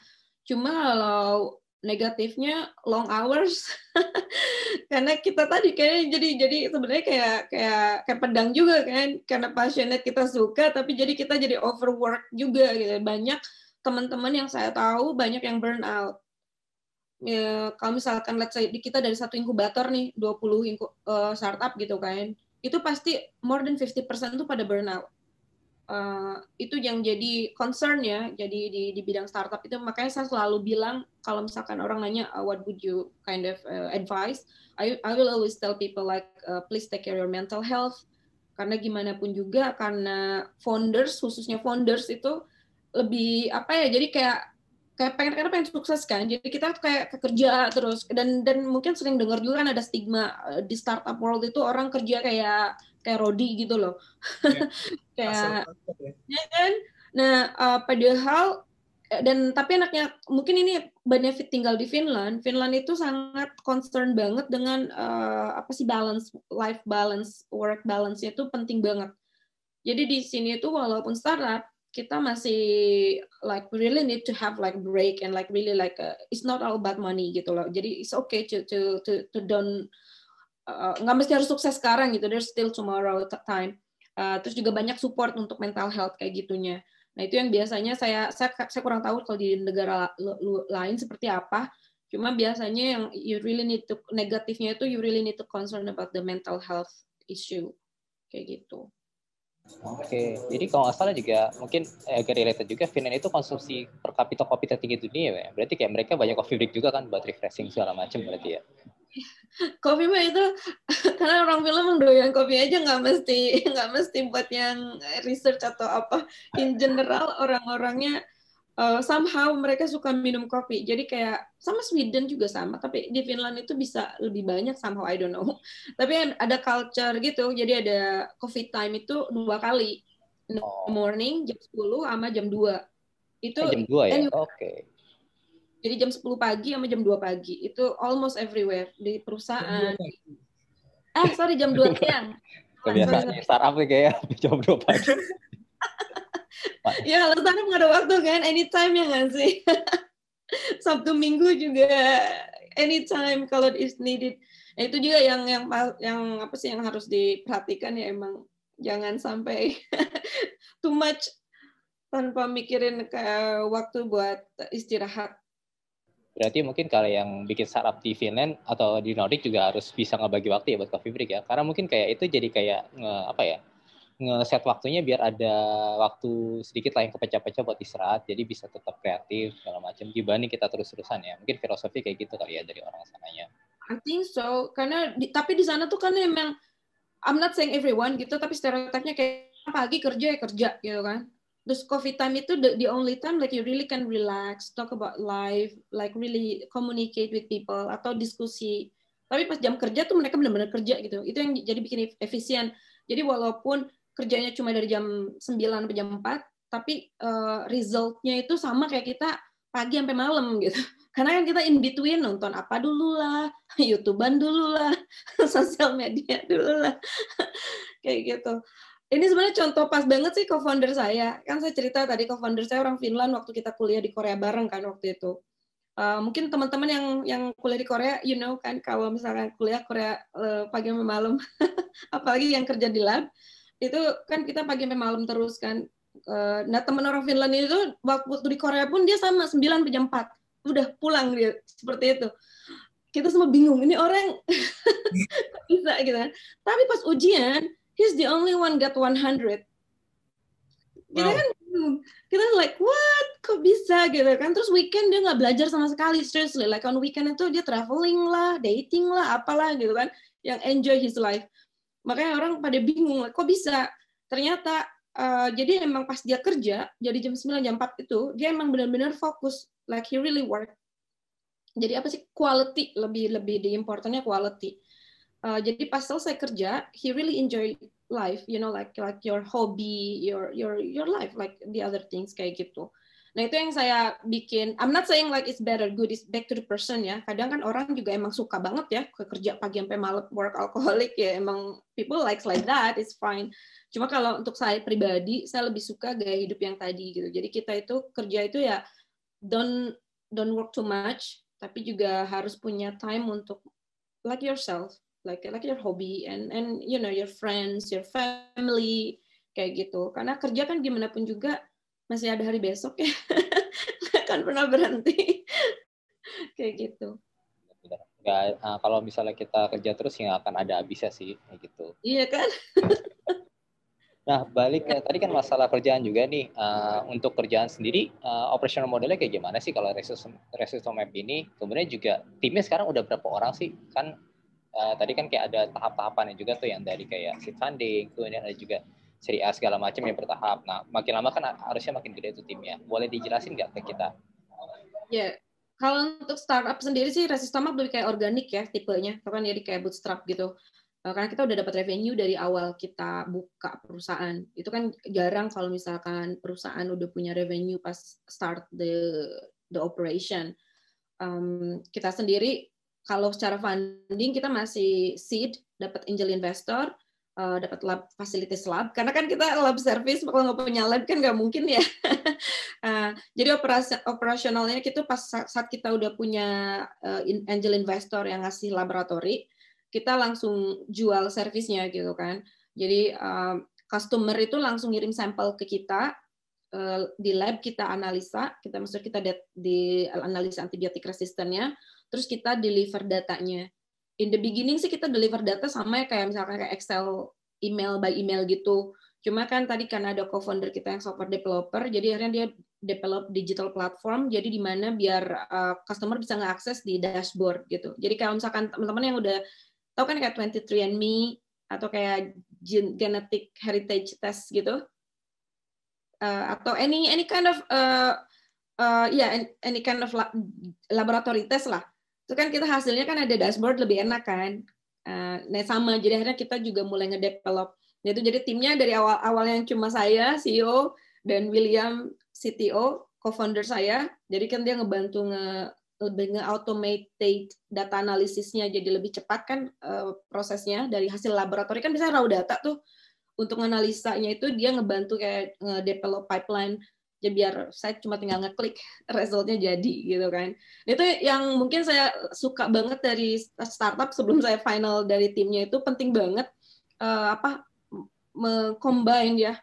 Cuma kalau negatifnya long hours. Karena kita tadi kayak jadi jadi sebenarnya kayak kayak kayak pedang juga kan. Karena passionate kita suka tapi jadi kita jadi overwork juga gitu. Banyak teman-teman yang saya tahu banyak yang burn out. Ya, kalau misalkan let's say kita dari satu inkubator nih 20 inku, uh, startup gitu kan itu pasti more than 50% tuh pada burnout uh, itu yang jadi concern ya jadi di di bidang startup itu. Makanya saya selalu bilang kalau misalkan orang nanya uh, what would you kind of uh, advise? I I will always tell people like uh, please take care your mental health. Karena gimana pun juga karena founders khususnya founders itu lebih apa ya jadi kayak kayak pengen karena pengen sukses kan. Jadi kita kayak kerja terus. Dan dan mungkin sering dengar juga kan ada stigma di startup world itu orang kerja kayak kayak Rodi gitu loh. Ya. kayak ya. ya kan. Nah, uh, padahal dan tapi anaknya mungkin ini benefit tinggal di Finland. Finland itu sangat concern banget dengan uh, apa sih balance life balance, work balance itu penting banget. Jadi di sini itu walaupun startup kita masih like really need to have like break and like really like a, it's not all about money gitu loh. Jadi it's okay to to to to don't uh, nggak mesti harus sukses sekarang gitu. There's still tomorrow time. Uh, terus juga banyak support untuk mental health kayak gitunya. Nah, itu yang biasanya saya saya, saya kurang tahu kalau di negara lain seperti apa. Cuma biasanya yang you really need to negatifnya itu you really need to concern about the mental health issue kayak gitu. Oke, jadi kalau nggak salah juga mungkin agak related juga Finland itu konsumsi per kapita kopi tertinggi dunia ya. Berarti kayak mereka banyak coffee break juga kan buat refreshing segala macam berarti ya kopi mah itu karena orang film doyan kopi aja nggak mesti nggak mesti buat yang research atau apa. In general orang-orangnya uh, somehow mereka suka minum kopi. Jadi kayak sama Sweden juga sama tapi di Finland itu bisa lebih banyak somehow I don't know. Tapi ada culture gitu. Jadi ada coffee time itu dua kali. Oh. morning jam 10 sama jam 2 itu jam 2 ya? oke. okay jadi jam 10 pagi sama jam 2 pagi. Itu almost everywhere di perusahaan. Eh, sorry jam 2 siang. Kebiasaan startup kayak jam 2 pagi. ya kalau startup nggak ada waktu kan, anytime ya nggak sih? Sabtu Minggu juga anytime kalau is needed. Nah, itu juga yang yang yang apa sih yang harus diperhatikan ya emang jangan sampai too much tanpa mikirin ke waktu buat istirahat Berarti mungkin kalau yang bikin startup di Finland atau di Nordic juga harus bisa ngebagi waktu ya buat coffee break ya. Karena mungkin kayak itu jadi kayak nge, apa ya nge-set waktunya biar ada waktu sedikit lah yang kepecah-pecah buat istirahat. Jadi bisa tetap kreatif segala macam. Dibanding kita terus-terusan ya. Mungkin filosofi kayak gitu kali ya dari orang sananya. I think so. Karena di, tapi di sana tuh kan emang I'm not saying everyone gitu tapi stereotipnya kayak pagi kerja ya kerja gitu kan terus coffee time itu the, the only time like you really can relax talk about life like really communicate with people atau diskusi. Tapi pas jam kerja tuh mereka benar-benar kerja gitu. Itu yang jadi bikin efisien. Jadi walaupun kerjanya cuma dari jam 9 sampai jam 4 tapi uh, resultnya itu sama kayak kita pagi sampai malam gitu. Karena kan kita in between nonton apa dulu lah youtuber dulu lah sosial media dulu lah kayak gitu ini sebenarnya contoh pas banget sih co-founder saya. Kan saya cerita tadi co-founder saya orang Finland waktu kita kuliah di Korea bareng kan waktu itu. Uh, mungkin teman-teman yang yang kuliah di Korea, you know kan kalau misalkan kuliah Korea uh, pagi sampai malam, apalagi yang kerja di lab, itu kan kita pagi sampai malam terus kan. Uh, nah teman orang Finland itu waktu di Korea pun dia sama 9 sampai jam 4. Udah pulang dia seperti itu. Kita semua bingung, ini orang bisa gitu kan. Tapi pas ujian, he's the only one got 100 kita wow. kan kita like what? Kok bisa? Gitu kan. Terus weekend dia nggak belajar sama sekali seriously. Like on weekend itu dia traveling lah dating lah apalah gitu kan. Yang enjoy his life. Makanya orang pada bingung like, kok bisa? Ternyata uh, jadi emang pas dia kerja jadi jam 9 jam 4 itu dia emang benar-benar fokus. Like he really work. Jadi apa sih? Quality. Lebih lebih di importantnya quality Uh, jadi pas selesai kerja, he really enjoy life, you know, like like your hobby, your your your life, like the other things kayak gitu. Nah itu yang saya bikin. I'm not saying like it's better, good, it's back to the person ya. Kadang kan orang juga emang suka banget ya kerja pagi sampai malam work alcoholic ya. Emang people likes like that, it's fine. Cuma kalau untuk saya pribadi, saya lebih suka gaya hidup yang tadi gitu. Jadi kita itu kerja itu ya don't don't work too much, tapi juga harus punya time untuk like yourself like like your hobby and and you know your friends, your family kayak gitu. Karena kerja kan gimana pun juga masih ada hari besok ya, nggak akan pernah berhenti kayak gitu. Nggak, uh, kalau misalnya kita kerja terus ya akan ada habisnya sih kayak gitu. Iya kan? nah balik ke tadi kan masalah kerjaan juga nih uh, untuk kerjaan sendiri uh, operational modelnya kayak gimana sih kalau Resistom Map ini kemudian juga timnya sekarang udah berapa orang sih kan uh, tadi kan kayak ada tahap-tahapannya juga tuh yang dari kayak seed funding, kemudian ada juga seri A segala macam yang bertahap. Nah, makin lama kan harusnya makin gede itu timnya. Boleh dijelasin nggak ke kita? Ya, yeah. kalau untuk startup sendiri sih Resistama lebih kayak organik ya tipenya, kan jadi kayak bootstrap gitu. uh, karena kita udah dapat revenue dari awal kita buka perusahaan. Itu kan jarang kalau misalkan perusahaan udah punya revenue pas start the the operation. Um, kita sendiri kalau secara funding kita masih seed, dapat angel investor, uh, dapat lab fasilitas lab. Karena kan kita lab service kalau nggak punya lab kan nggak mungkin ya. Uh, jadi operasi operasionalnya kita pas saat kita udah punya uh, angel investor yang ngasih laboratori kita langsung jual servisnya gitu kan. Jadi uh, customer itu langsung ngirim sampel ke kita di lab kita analisa kita maksud kita di analisa antibiotik resistennya terus kita deliver datanya in the beginning sih kita deliver data sama ya kayak misalkan kayak Excel email by email gitu. Cuma kan tadi kan ada co-founder kita yang software developer, jadi akhirnya dia develop digital platform, jadi di mana biar uh, customer bisa ngeakses di dashboard gitu. Jadi kalau misalkan teman-teman yang udah tahu kan kayak 23andMe atau kayak genetic heritage test gitu, uh, atau any any kind of uh, uh, ya yeah, any kind of laboratory test lah itu kan kita hasilnya kan ada dashboard lebih enak kan. Uh, nah sama. Jadi akhirnya kita juga mulai ngedevelop. Nah, itu jadi timnya dari awal awal yang cuma saya CEO dan William CTO co-founder saya. Jadi kan dia ngebantu nge lebih nge-automate data analisisnya jadi lebih cepat kan uh, prosesnya dari hasil laboratori. Kan bisa raw data tuh untuk analisanya itu dia ngebantu kayak nge-develop pipeline jadi biar saya cuma tinggal ngeklik resultnya jadi gitu kan. Itu yang mungkin saya suka banget dari startup sebelum saya final dari timnya itu penting banget uh, apa mengcombine ya.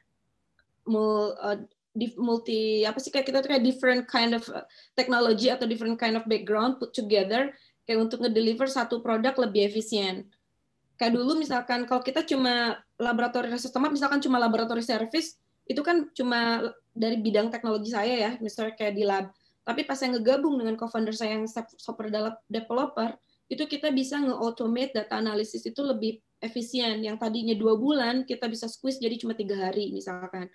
Uh, multi apa sih kayak kita tuh kayak different kind of uh, technology atau different kind of background put together kayak untuk ngedeliver satu produk lebih efisien. Kayak dulu misalkan kalau kita cuma laboratori sistem misalkan cuma laboratori service itu kan cuma dari bidang teknologi saya ya, misalnya kayak di lab. Tapi pas saya ngegabung dengan co-founder saya yang software developer, itu kita bisa nge-automate data analisis itu lebih efisien. Yang tadinya dua bulan, kita bisa squeeze jadi cuma tiga hari misalkan.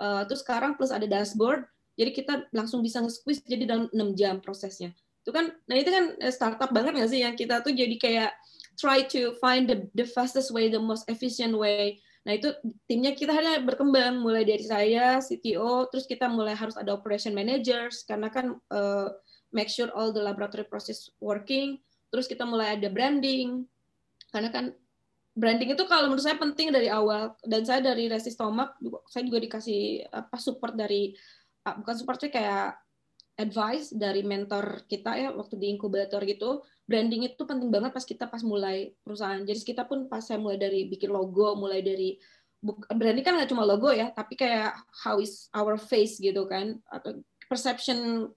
Uh, terus sekarang plus ada dashboard, jadi kita langsung bisa nge-squeeze jadi dalam enam jam prosesnya. Itu kan, nah itu kan eh, startup banget nggak sih yang kita tuh jadi kayak try to find the, the fastest way, the most efficient way Nah itu timnya kita hanya berkembang mulai dari saya CTO, terus kita mulai harus ada operation managers karena kan uh, make sure all the laboratory process working. Terus kita mulai ada branding karena kan branding itu kalau menurut saya penting dari awal dan saya dari Resistomak saya juga dikasih apa support dari ah, bukan support sih kayak advice dari mentor kita ya waktu di inkubator gitu branding itu penting banget pas kita pas mulai perusahaan jadi kita pun pas saya mulai dari bikin logo mulai dari branding kan nggak cuma logo ya tapi kayak how is our face gitu kan atau perception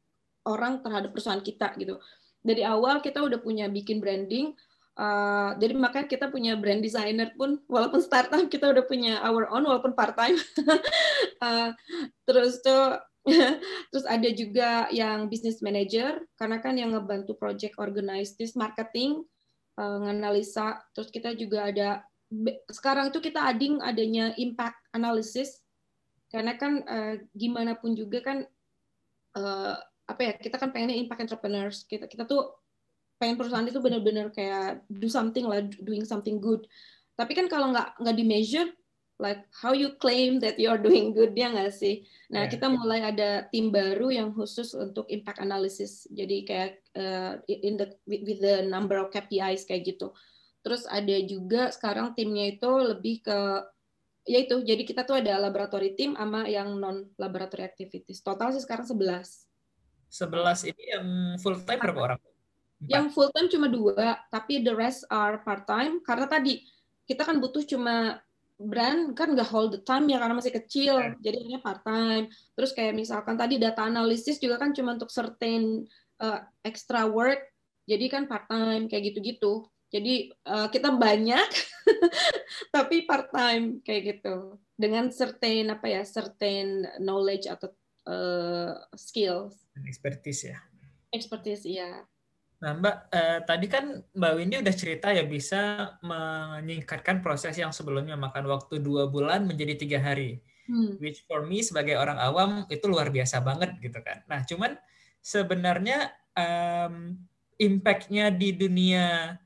orang terhadap perusahaan kita gitu dari awal kita udah punya bikin branding Uh, jadi makanya kita punya brand designer pun walaupun startup kita udah punya our own walaupun part time. uh, terus tuh Terus ada juga yang business manager, karena kan yang ngebantu project organize this marketing, uh, nganalisa. Terus kita juga ada, sekarang itu kita ading adanya impact analysis, karena kan uh, gimana pun juga kan, uh, apa ya, kita kan pengennya impact entrepreneurs. Kita, kita tuh pengen perusahaan itu benar-benar kayak do something lah, doing something good. Tapi kan kalau nggak nggak di measure, like how you claim that you are doing good ya nggak sih? Nah yeah. kita mulai ada tim baru yang khusus untuk impact analysis. Jadi kayak uh, in the with the number of KPIs kayak gitu. Terus ada juga sekarang timnya itu lebih ke ya itu. Jadi kita tuh ada laboratory team sama yang non laboratory activities. Total sih sekarang 11. 11 ini yang full time berapa orang? Yang full time cuma dua, tapi the rest are part time karena tadi kita kan butuh cuma brand kan nggak hold the time ya karena masih kecil yeah. jadi hanya part time terus kayak misalkan tadi data analisis juga kan cuma untuk certain uh, extra work jadi kan part time kayak gitu-gitu. Jadi uh, kita banyak tapi part time kayak gitu. Dengan certain apa ya certain knowledge atau uh, skills. Expertise ya. Expertise ya Nah, Mbak, eh, tadi kan Mbak Windy udah cerita ya bisa menyingkatkan proses yang sebelumnya makan waktu dua bulan menjadi tiga hari. Hmm. Which for me sebagai orang awam itu luar biasa banget gitu kan. Nah, cuman sebenarnya um, impact-nya di dunia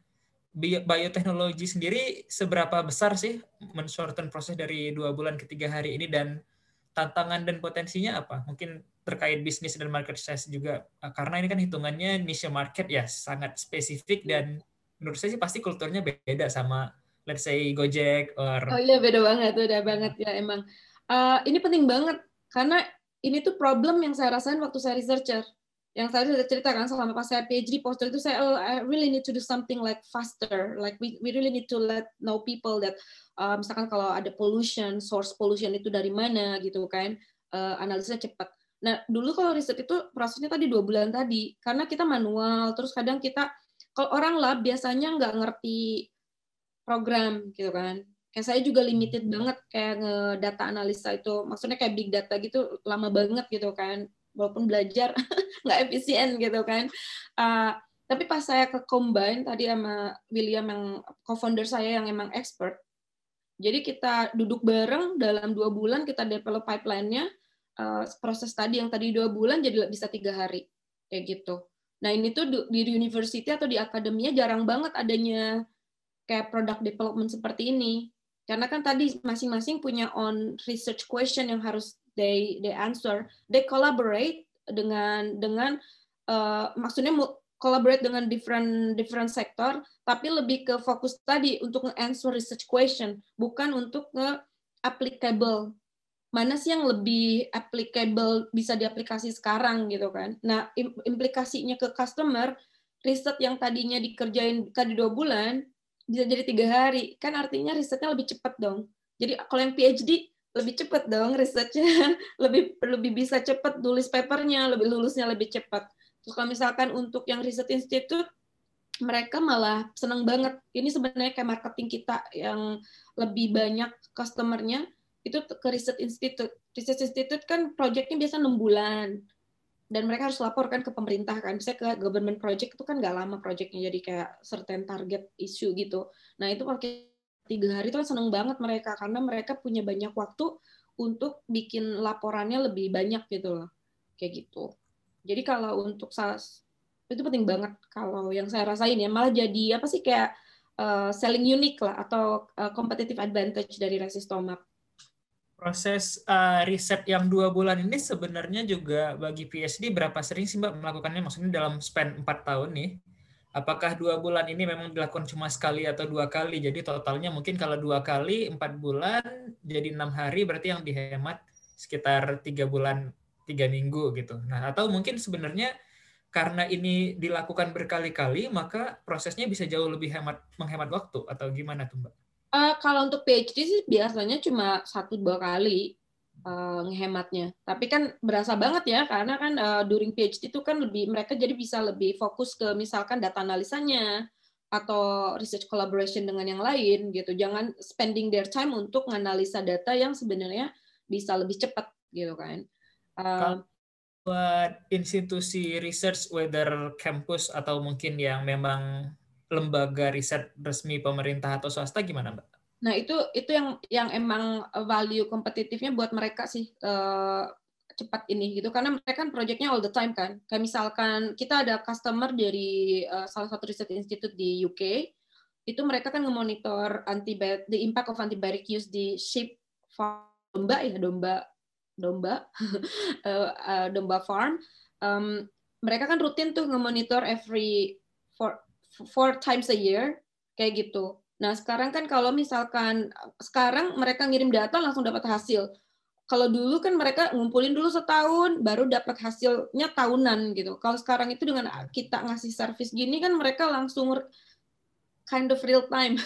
bioteknologi sendiri seberapa besar sih menshorten proses dari dua bulan ke tiga hari ini dan tantangan dan potensinya apa? Mungkin terkait bisnis dan market size juga eh, karena ini kan hitungannya niche market ya sangat spesifik dan menurut saya sih pasti kulturnya beda sama let's say Gojek or Oh iya beda banget, beda banget ya emang. Uh, ini penting banget karena ini tuh problem yang saya rasain waktu saya researcher. Yang tadi sudah ceritakan selama pas saya PhD poster itu saya oh, I really need to do something like faster. Like we we really need to let know people that uh, misalkan kalau ada pollution source pollution itu dari mana gitu kan. Uh, analisanya cepat nah dulu kalau riset itu prosesnya tadi dua bulan tadi karena kita manual terus kadang kita kalau orang lab biasanya nggak ngerti program gitu kan. Kayak saya juga limited banget kayak data analisa itu maksudnya kayak big data gitu lama banget gitu kan. Walaupun belajar nggak efisien gitu kan. Uh, tapi pas saya ke combine tadi sama William yang co-founder saya yang emang expert, jadi kita duduk bareng dalam dua bulan kita develop pipeline-nya, uh, proses tadi yang tadi dua bulan jadi bisa tiga hari kayak gitu. Nah ini tuh di university atau di akademinya jarang banget adanya kayak product development seperti ini. Karena kan tadi masing-masing punya on research question yang harus they they answer they collaborate dengan dengan uh, maksudnya collaborate dengan different different sektor tapi lebih ke fokus tadi untuk nge-answer research question bukan untuk nge applicable mana sih yang lebih applicable bisa diaplikasi sekarang gitu kan? Nah implikasinya ke customer riset yang tadinya dikerjain tadi dua bulan bisa jadi tiga hari. Kan artinya risetnya lebih cepat dong. Jadi kalau yang PhD lebih cepat dong researchnya lebih lebih bisa cepat tulis papernya lebih lulusnya lebih cepat. Terus kalau misalkan untuk yang riset institute mereka malah senang banget. Ini sebenarnya kayak marketing kita yang lebih banyak customernya itu ke riset institute. Riset institute kan projectnya biasa enam bulan. Dan mereka harus laporkan ke pemerintah kan. Bisa ke government project itu kan nggak lama projectnya jadi kayak certain target issue gitu. Nah itu pakai tiga hari itu kan seneng banget mereka. Karena mereka punya banyak waktu untuk bikin laporannya lebih banyak gitu loh. Kayak gitu. Jadi kalau untuk SAS itu penting banget kalau yang saya rasain ya. Malah jadi apa sih kayak uh, selling unique lah atau uh, competitive advantage dari Resistomap proses uh, riset yang dua bulan ini sebenarnya juga bagi PhD berapa sering sih Mbak melakukannya? Maksudnya dalam span empat tahun nih. Apakah dua bulan ini memang dilakukan cuma sekali atau dua kali? Jadi totalnya mungkin kalau dua kali empat bulan jadi enam hari berarti yang dihemat sekitar tiga bulan tiga minggu gitu. Nah atau mungkin sebenarnya karena ini dilakukan berkali-kali maka prosesnya bisa jauh lebih hemat menghemat waktu atau gimana tuh mbak? Uh, kalau untuk PhD sih biasanya cuma satu dua kali uh, ngehematnya. Tapi kan berasa banget ya karena kan uh, during PhD itu kan lebih mereka jadi bisa lebih fokus ke misalkan data analisanya atau research collaboration dengan yang lain gitu. Jangan spending their time untuk menganalisa data yang sebenarnya bisa lebih cepat gitu kan. Uh, buat institusi research whether campus atau mungkin yang memang lembaga riset resmi pemerintah atau swasta gimana, Mbak? Nah itu itu yang yang emang value kompetitifnya buat mereka sih uh, cepat ini gitu karena mereka kan projectnya all the time kan. Kayak misalkan kita ada customer dari uh, salah satu riset institute di UK itu mereka kan ngemonitor antibiotic the impact of antibiotic use di sheep farm domba ya domba domba uh, domba farm um, mereka kan rutin tuh ngemonitor every four, four times a year kayak gitu Nah, sekarang kan kalau misalkan sekarang mereka ngirim data langsung dapat hasil. Kalau dulu kan mereka ngumpulin dulu setahun baru dapat hasilnya tahunan gitu. Kalau sekarang itu dengan kita ngasih service gini kan mereka langsung kind of real time.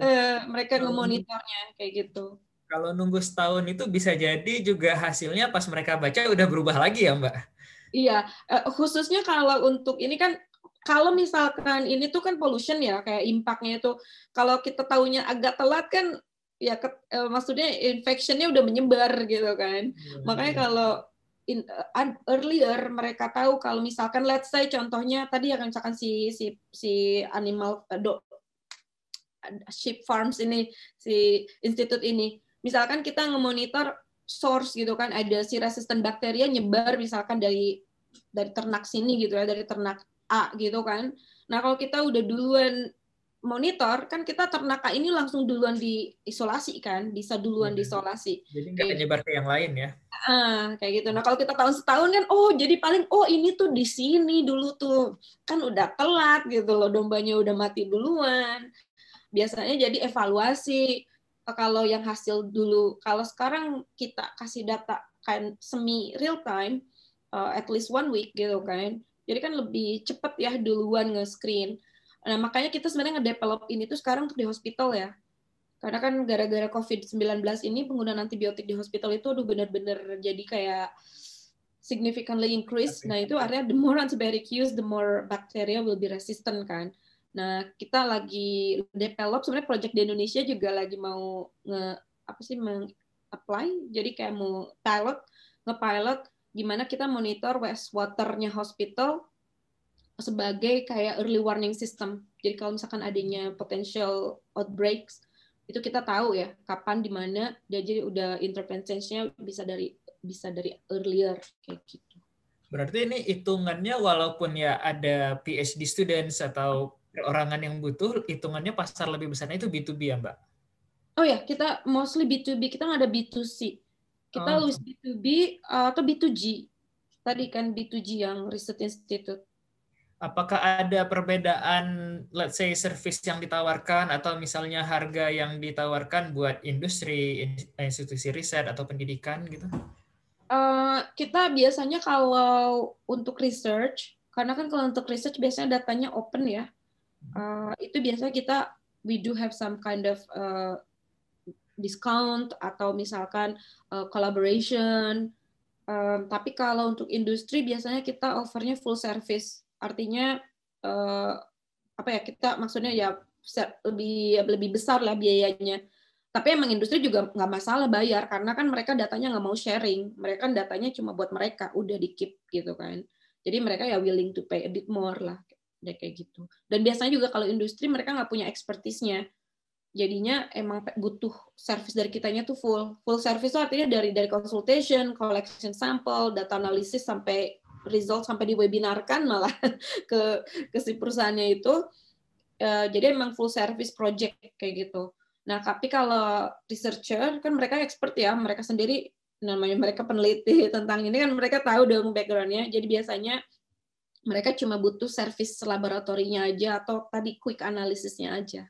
Eh, mereka ngemonitornya kayak gitu. Kalau nunggu setahun itu bisa jadi juga hasilnya pas mereka baca udah berubah lagi ya, Mbak? Iya, eh, khususnya kalau untuk ini kan kalau misalkan ini tuh kan pollution ya kayak impactnya itu. Kalau kita tahunya agak telat kan ya ke, eh, maksudnya infectionnya udah menyebar gitu kan. Hmm. makanya kalau in, uh, earlier mereka tahu kalau misalkan let's say contohnya tadi ya misalkan si si si animal uh, do, sheep farms ini si institut ini. Misalkan kita ngemonitor source gitu kan ada si resistant bakteria nyebar misalkan dari dari ternak sini gitu ya dari ternak A gitu kan. Nah kalau kita udah duluan monitor kan kita ternaka ini langsung duluan diisolasi kan bisa duluan hmm. diisolasi. Jadi nggak nyebar ke yang lain ya? Ah kayak gitu. Nah kalau kita tahun setahun kan oh jadi paling oh ini tuh di sini dulu tuh. Kan udah telat gitu loh dombanya udah mati duluan. Biasanya jadi evaluasi eh, kalau yang hasil dulu. Kalau sekarang kita kasih data kan semi real time uh, at least one week gitu kan jadi kan lebih cepat ya duluan nge-screen Nah, makanya kita sebenarnya nge-develop ini tuh sekarang untuk di hospital ya. Karena kan gara-gara COVID-19 ini penggunaan antibiotik di hospital itu udah benar-benar jadi kayak significantly increase. Nah, itu artinya the more antibiotic use, the more bacteria will be resistant kan. Nah, kita lagi develop sebenarnya project di Indonesia juga lagi mau nge apa sih meng apply. Jadi kayak mau pilot, nge-pilot gimana kita monitor wastewater-nya hospital sebagai kayak early warning system. Jadi kalau misalkan adanya potential outbreaks, itu kita tahu ya kapan di mana jadi udah intervensinya bisa dari bisa dari earlier kayak gitu. Berarti ini hitungannya walaupun ya ada PhD students atau perorangan yang butuh, hitungannya pasar lebih besarnya itu B2B ya, Mbak? Oh ya, kita mostly B2B, kita nggak ada B2C. Kita oh. B2B atau B2G. Tadi kan B2G yang Research Institute apakah ada perbedaan let's say service yang ditawarkan atau misalnya harga yang ditawarkan buat industri, institusi riset atau pendidikan gitu? Uh, kita biasanya kalau untuk research, karena kan kalau untuk research biasanya datanya open ya, uh, itu biasanya kita we do have some kind of uh, discount atau misalkan uh, collaboration. Um, tapi kalau untuk industri biasanya kita offernya full service. Artinya uh, apa ya kita maksudnya ya lebih lebih besar lah biayanya. Tapi emang industri juga nggak masalah bayar karena kan mereka datanya nggak mau sharing. Mereka kan datanya cuma buat mereka udah di keep gitu kan. Jadi mereka ya willing to pay a bit more lah kayak gitu. Dan biasanya juga kalau industri mereka nggak punya expertise-nya jadinya emang butuh service dari kitanya tuh full. Full service itu artinya dari dari consultation collection sample data analisis sampai result sampai di webinarkan malah ke ke si perusahaannya itu uh, jadi emang full service project kayak gitu. Nah tapi kalau researcher kan mereka expert ya mereka sendiri namanya mereka peneliti tentang ini kan mereka tahu dong backgroundnya. Jadi biasanya mereka cuma butuh service laboratorinya aja atau tadi quick analisisnya aja.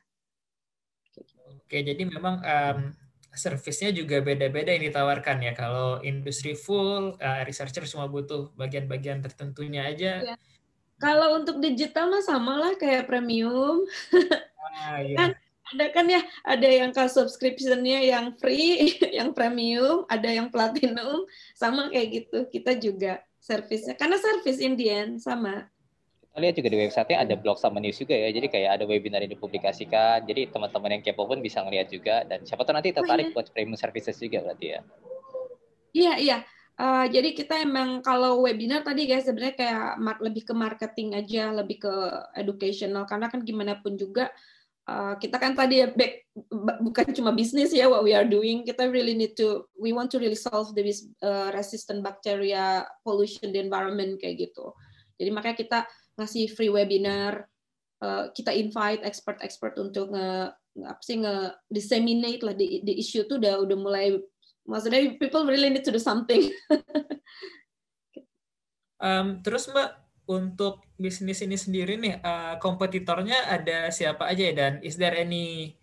Oke, jadi memang um, servisnya juga beda-beda yang ditawarkan ya. Kalau industri full, uh, researcher cuma butuh bagian-bagian tertentunya aja. Ya. Kalau untuk digital mah sama lah kayak premium. Ah, iya. kan ada kan ya, ada yang ke subscriptionnya yang free, yang premium, ada yang platinum, sama kayak gitu. Kita juga servisnya, karena service in the end sama kita lihat juga di website-nya ada blog sama news juga ya. Jadi kayak ada webinar yang dipublikasikan. Jadi teman-teman yang kepo pun bisa ngeliat juga. Dan siapa tahu nanti tertarik oh, iya. buat premium services juga berarti ya. Iya, iya. Uh, jadi kita emang kalau webinar tadi guys sebenarnya kayak lebih ke marketing aja, lebih ke educational. Karena kan gimana pun juga uh, kita kan tadi ya back, bukan cuma bisnis ya what we are doing. Kita really need to, we want to really solve the uh, resistant bacteria pollution the environment kayak gitu. Jadi makanya kita ngasih free webinar, uh, kita invite expert-expert untuk nge, apa sih nge disseminate lah di, di issue tuh udah udah mulai maksudnya people really need to do something. um, terus mbak untuk bisnis ini sendiri nih uh, kompetitornya ada siapa aja ya dan is there any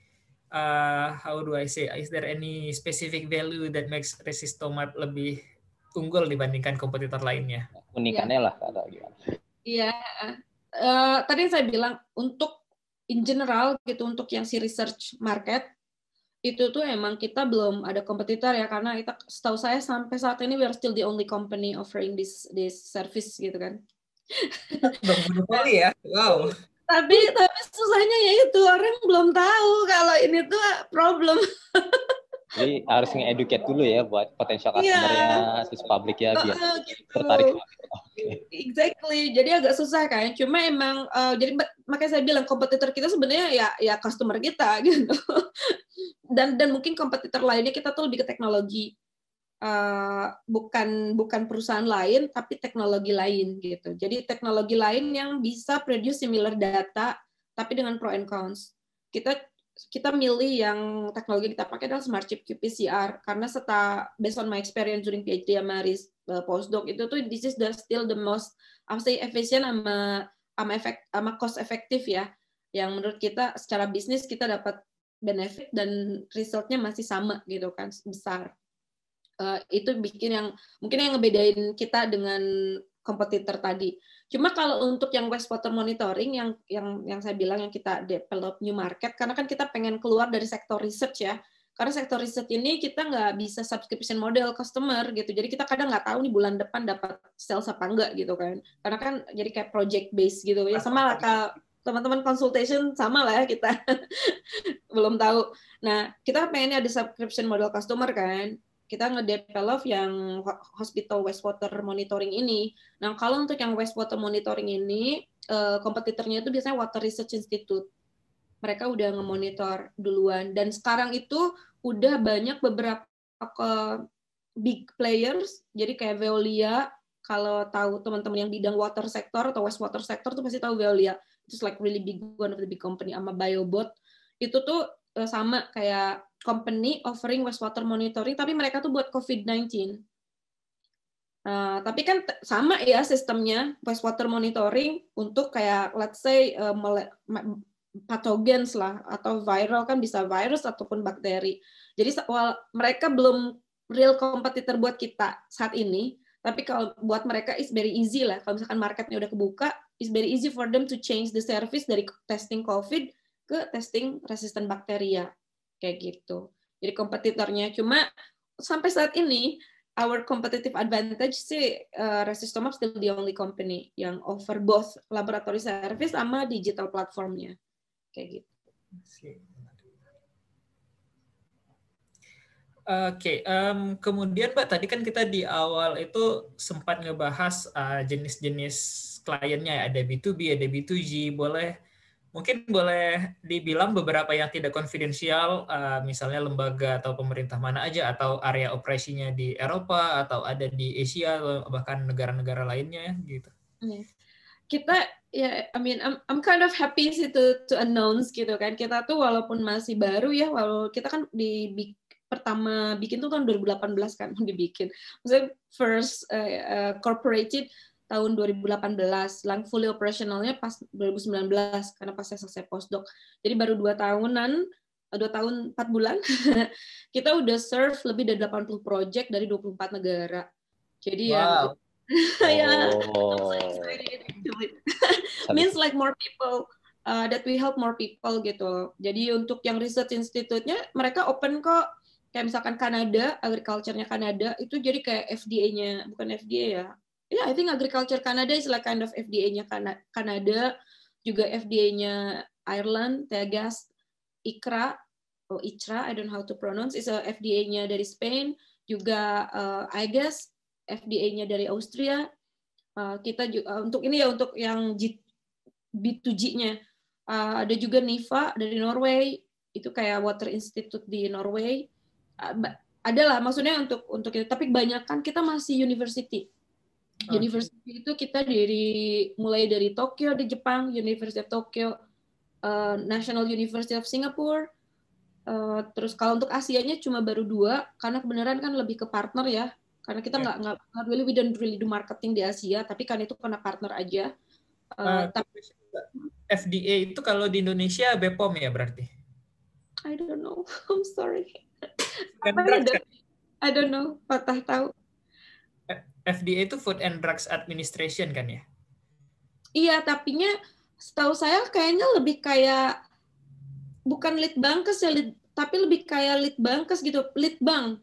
uh, how do I say is there any specific value that makes Resistomat lebih unggul dibandingkan kompetitor lainnya? Unikannya yeah. lah atau gimana? Iya, uh, tadi saya bilang untuk in general gitu untuk yang si research market itu tuh emang kita belum ada kompetitor ya karena kita setahu saya sampai saat ini we are still the only company offering this this service gitu kan. kali ya, wow. Tapi tapi susahnya ya itu orang belum tahu kalau ini tuh problem. Jadi harus nge-educate dulu ya buat potensial iya. customer-nya, yeah. sis publik ya biar uh, gitu. tertarik. Okay. Exactly. Jadi agak susah kan. Cuma emang uh, jadi makanya saya bilang kompetitor kita sebenarnya ya ya customer kita gitu. dan dan mungkin kompetitor lainnya kita tuh lebih ke teknologi. uh, bukan bukan perusahaan lain tapi teknologi lain gitu. Jadi teknologi lain yang bisa produce similar data tapi dengan pro and cons. Kita kita milih yang teknologi kita pakai adalah smart chip qPCR karena setelah based on my experience during PhD sama uh, postdoc itu tuh this is the still the most I say efficient sama sama efek sama cost efektif ya. Yang menurut kita secara bisnis kita dapat benefit dan resultnya masih sama gitu kan besar. Uh, itu bikin yang mungkin yang ngebedain kita dengan kompetitor tadi cuma kalau untuk yang wastewater monitoring yang yang yang saya bilang yang kita develop new market karena kan kita pengen keluar dari sektor research ya. Karena sektor research ini kita nggak bisa subscription model customer gitu. Jadi kita kadang nggak tahu nih bulan depan dapat sales apa enggak gitu kan. Karena kan jadi kayak project based gitu. Ya sama lah teman-teman consultation sama lah ya kita. Belum tahu. Nah kita pengennya ada subscription model customer kan. Kita ngedevelop yang hospital wastewater monitoring ini. Nah kalau untuk yang wastewater monitoring ini uh, kompetitornya itu biasanya Water Research Institute. Mereka udah ngemonitor duluan dan sekarang itu udah banyak beberapa big players. Jadi kayak Veolia, kalau tahu teman-teman yang bidang water sector atau wastewater sector tuh pasti tahu Veolia just like really big one of the big company sama Biobot itu tuh uh, sama kayak company offering wastewater monitoring tapi mereka tuh buat COVID-19. Uh, tapi kan sama ya sistemnya wastewater monitoring untuk kayak let's say uh, pathogens lah atau viral kan bisa virus ataupun bakteri. Jadi well, mereka belum real kompetitor buat kita saat ini, tapi kalau buat mereka is very easy lah. Kalau misalkan marketnya udah kebuka, it's very easy for them to change the service dari testing COVID ke testing resistant bakteria kayak gitu. Jadi kompetitornya cuma sampai saat ini our competitive advantage sih uh, Resistomap still the only company yang offer both laboratory service sama digital platformnya kayak gitu. Oke, okay, um, kemudian Mbak tadi kan kita di awal itu sempat ngebahas uh, jenis-jenis kliennya ada B2B, ada B2G, boleh mungkin boleh dibilang beberapa yang tidak konfidensial, uh, misalnya lembaga atau pemerintah mana aja atau area operasinya di Eropa atau ada di Asia bahkan negara-negara lainnya gitu. Iya. Kita ya, I mean, I'm, I'm kind of happy sih to, to announce gitu kan. Kita tuh walaupun masih baru ya, walau kita kan di pertama bikin tuh tahun 2018 kan dibikin. Maksudnya first uh, uh, corporated tahun 2018, lang fully operationalnya pas 2019 karena pas saya selesai postdoc. Jadi baru dua tahunan, dua tahun empat bulan, kita udah serve lebih dari 80 project dari 24 negara. Jadi ya, wow. ya, ya, oh. means like more people uh, that we help more people gitu. Jadi untuk yang research institute-nya mereka open kok kayak misalkan Kanada, agriculture-nya Kanada itu jadi kayak FDA-nya, bukan FDA ya. Yeah, I think agriculture Canada is like kind of FDA-nya Kanada, juga FDA-nya Ireland, Tegas, ICRA, oh ICRA, I don't know how to pronounce, is a FDA-nya dari Spain, juga uh, I guess FDA-nya dari Austria. Uh, kita juga, uh, untuk ini ya untuk yang G, B2G-nya uh, ada juga NIFA dari Norway, itu kayak Water Institute di Norway. Adalah maksudnya untuk untuk itu. Tapi banyak kan kita masih university okay. university itu kita dari mulai dari Tokyo di Jepang University of Tokyo uh, National University of Singapore uh, terus kalau untuk Asianya cuma baru dua karena kebenaran kan lebih ke partner ya karena kita nggak yeah. nggak really we don't really do marketing di Asia tapi kan itu karena partner aja uh, uh, tapi FDA itu kalau di Indonesia BPOM ya berarti I don't know I'm sorry apa ya? I don't know, patah tahu. FDA itu Food and Drugs Administration kan ya? Iya, tapi nya setahu saya kayaknya lebih kayak bukan lead bankes ya, lead, tapi lebih kayak lead bankes gitu, lead bank.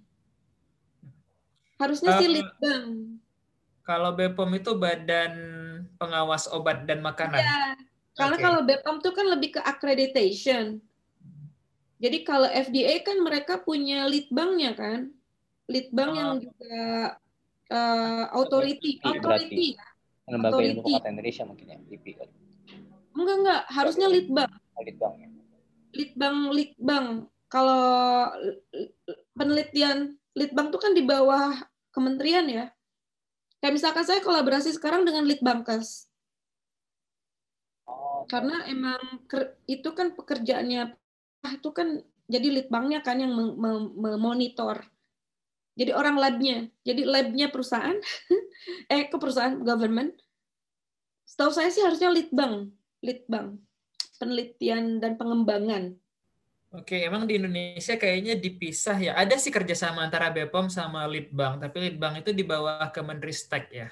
Harusnya uh, sih lead bank. Kalau BPOM itu Badan Pengawas Obat dan Makanan. Iya. Karena okay. kalau BPOM itu kan lebih ke accreditation. Jadi kalau FDA kan mereka punya lead banknya kan, lead bank oh. yang juga uh, authority, authority, Lembaga Ilmu Indonesia mungkin ya, LIPI. Enggak enggak, harusnya lead bank. Lead bank ya. Lead bank, lead bank. Kalau penelitian litbang tuh kan di bawah kementerian ya. Kayak misalkan saya kolaborasi sekarang dengan litbangkes. Oh, Karena emang itu kan pekerjaannya itu kan jadi litbangnya kan yang memonitor. Jadi orang labnya, jadi labnya perusahaan, eh ke perusahaan government. Setahu saya sih harusnya litbang, litbang, penelitian dan pengembangan. Oke, emang di Indonesia kayaknya dipisah ya. Ada sih kerjasama antara BPOM sama Litbang, tapi Litbang itu di bawah Kemenristek ya.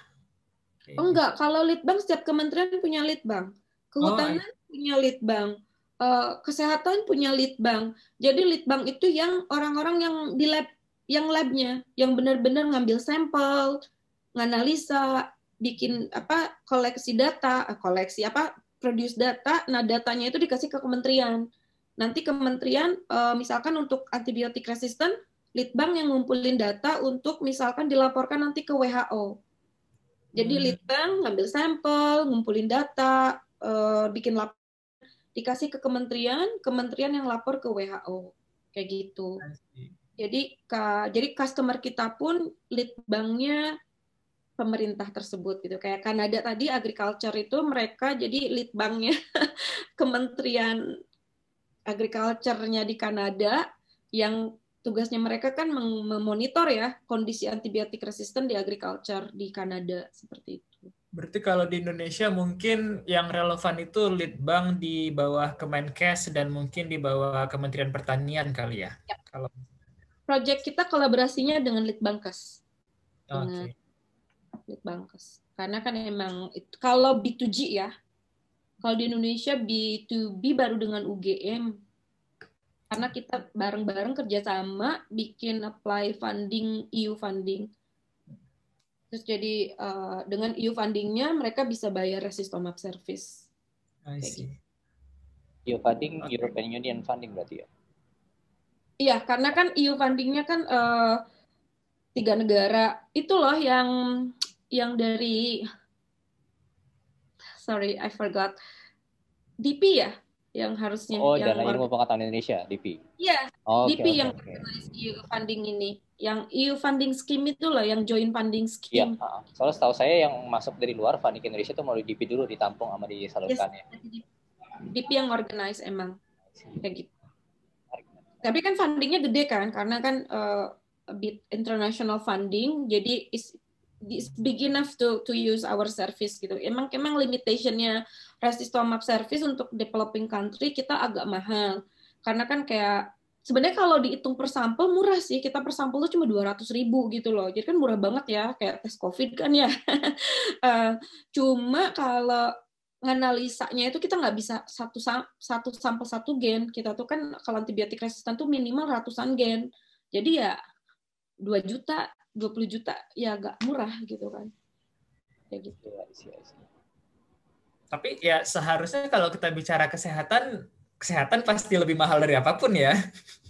Oke. Oh enggak, kalau Litbang setiap kementerian punya Litbang. Kehutanan oh, punya Litbang. Uh, kesehatan punya Litbang. Jadi Litbang itu yang orang-orang yang di lab yang labnya, yang benar-benar ngambil sampel, nganalisa, bikin apa koleksi data, eh, koleksi apa produce data, nah datanya itu dikasih ke kementerian nanti kementerian uh, misalkan untuk antibiotik resisten litbang yang ngumpulin data untuk misalkan dilaporkan nanti ke WHO. Jadi hmm. litbang ngambil sampel, ngumpulin data, uh, bikin lapor, dikasih ke kementerian, kementerian yang lapor ke WHO, kayak gitu. Jadi ka, jadi customer kita pun litbangnya pemerintah tersebut gitu. Kayak Kanada tadi agriculture itu mereka jadi litbangnya kementerian agriculture-nya di Kanada yang tugasnya mereka kan memonitor ya kondisi antibiotik resisten di agriculture di Kanada seperti itu. Berarti kalau di Indonesia mungkin yang relevan itu Litbang di bawah Kemenkes dan mungkin di bawah Kementerian Pertanian kali ya. ya. Kalau project kita kolaborasinya dengan Litbangkes. Dengan okay. Litbangkes. Karena kan emang itu, kalau B2G ya, kalau di Indonesia B2B baru dengan UGM. Karena kita bareng-bareng kerjasama bikin apply funding, EU funding. Terus jadi uh, dengan EU fundingnya mereka bisa bayar resistomap service. I see. Gitu. EU funding, okay. European Union funding berarti ya? Iya, karena kan EU fundingnya kan uh, tiga negara. Itu loh yang yang dari sorry I forgot. DP ya yang harusnya oh yang dana ilmu pengetahuan Indonesia DP iya oh, DP okay, yang okay. EU funding ini. Yang EU funding scheme itu loh yang joint funding scheme. iya soalnya setahu saya yang masuk dari luar funding Indonesia itu mau di DP dulu ditampung sama disalurkan yes, ya. DP yang organize emang. Kayak gitu tapi kan fundingnya gede kan karena kan uh, a bit international funding jadi is it's big enough to to use our service gitu. Emang emang limitationnya Resistomap service untuk developing country kita agak mahal. Karena kan kayak sebenarnya kalau dihitung per sampel murah sih. Kita per sampel tuh cuma 200 ribu gitu loh. Jadi kan murah banget ya kayak tes COVID kan ya. uh, cuma kalau nganalisanya itu kita nggak bisa satu satu sampel satu gen. Kita tuh kan kalau antibiotik resisten tuh minimal ratusan gen. Jadi ya 2 juta 20 juta ya agak murah gitu kan. Kayak gitu. Ya, tapi ya seharusnya kalau kita bicara kesehatan kesehatan pasti lebih mahal dari apa pun ya.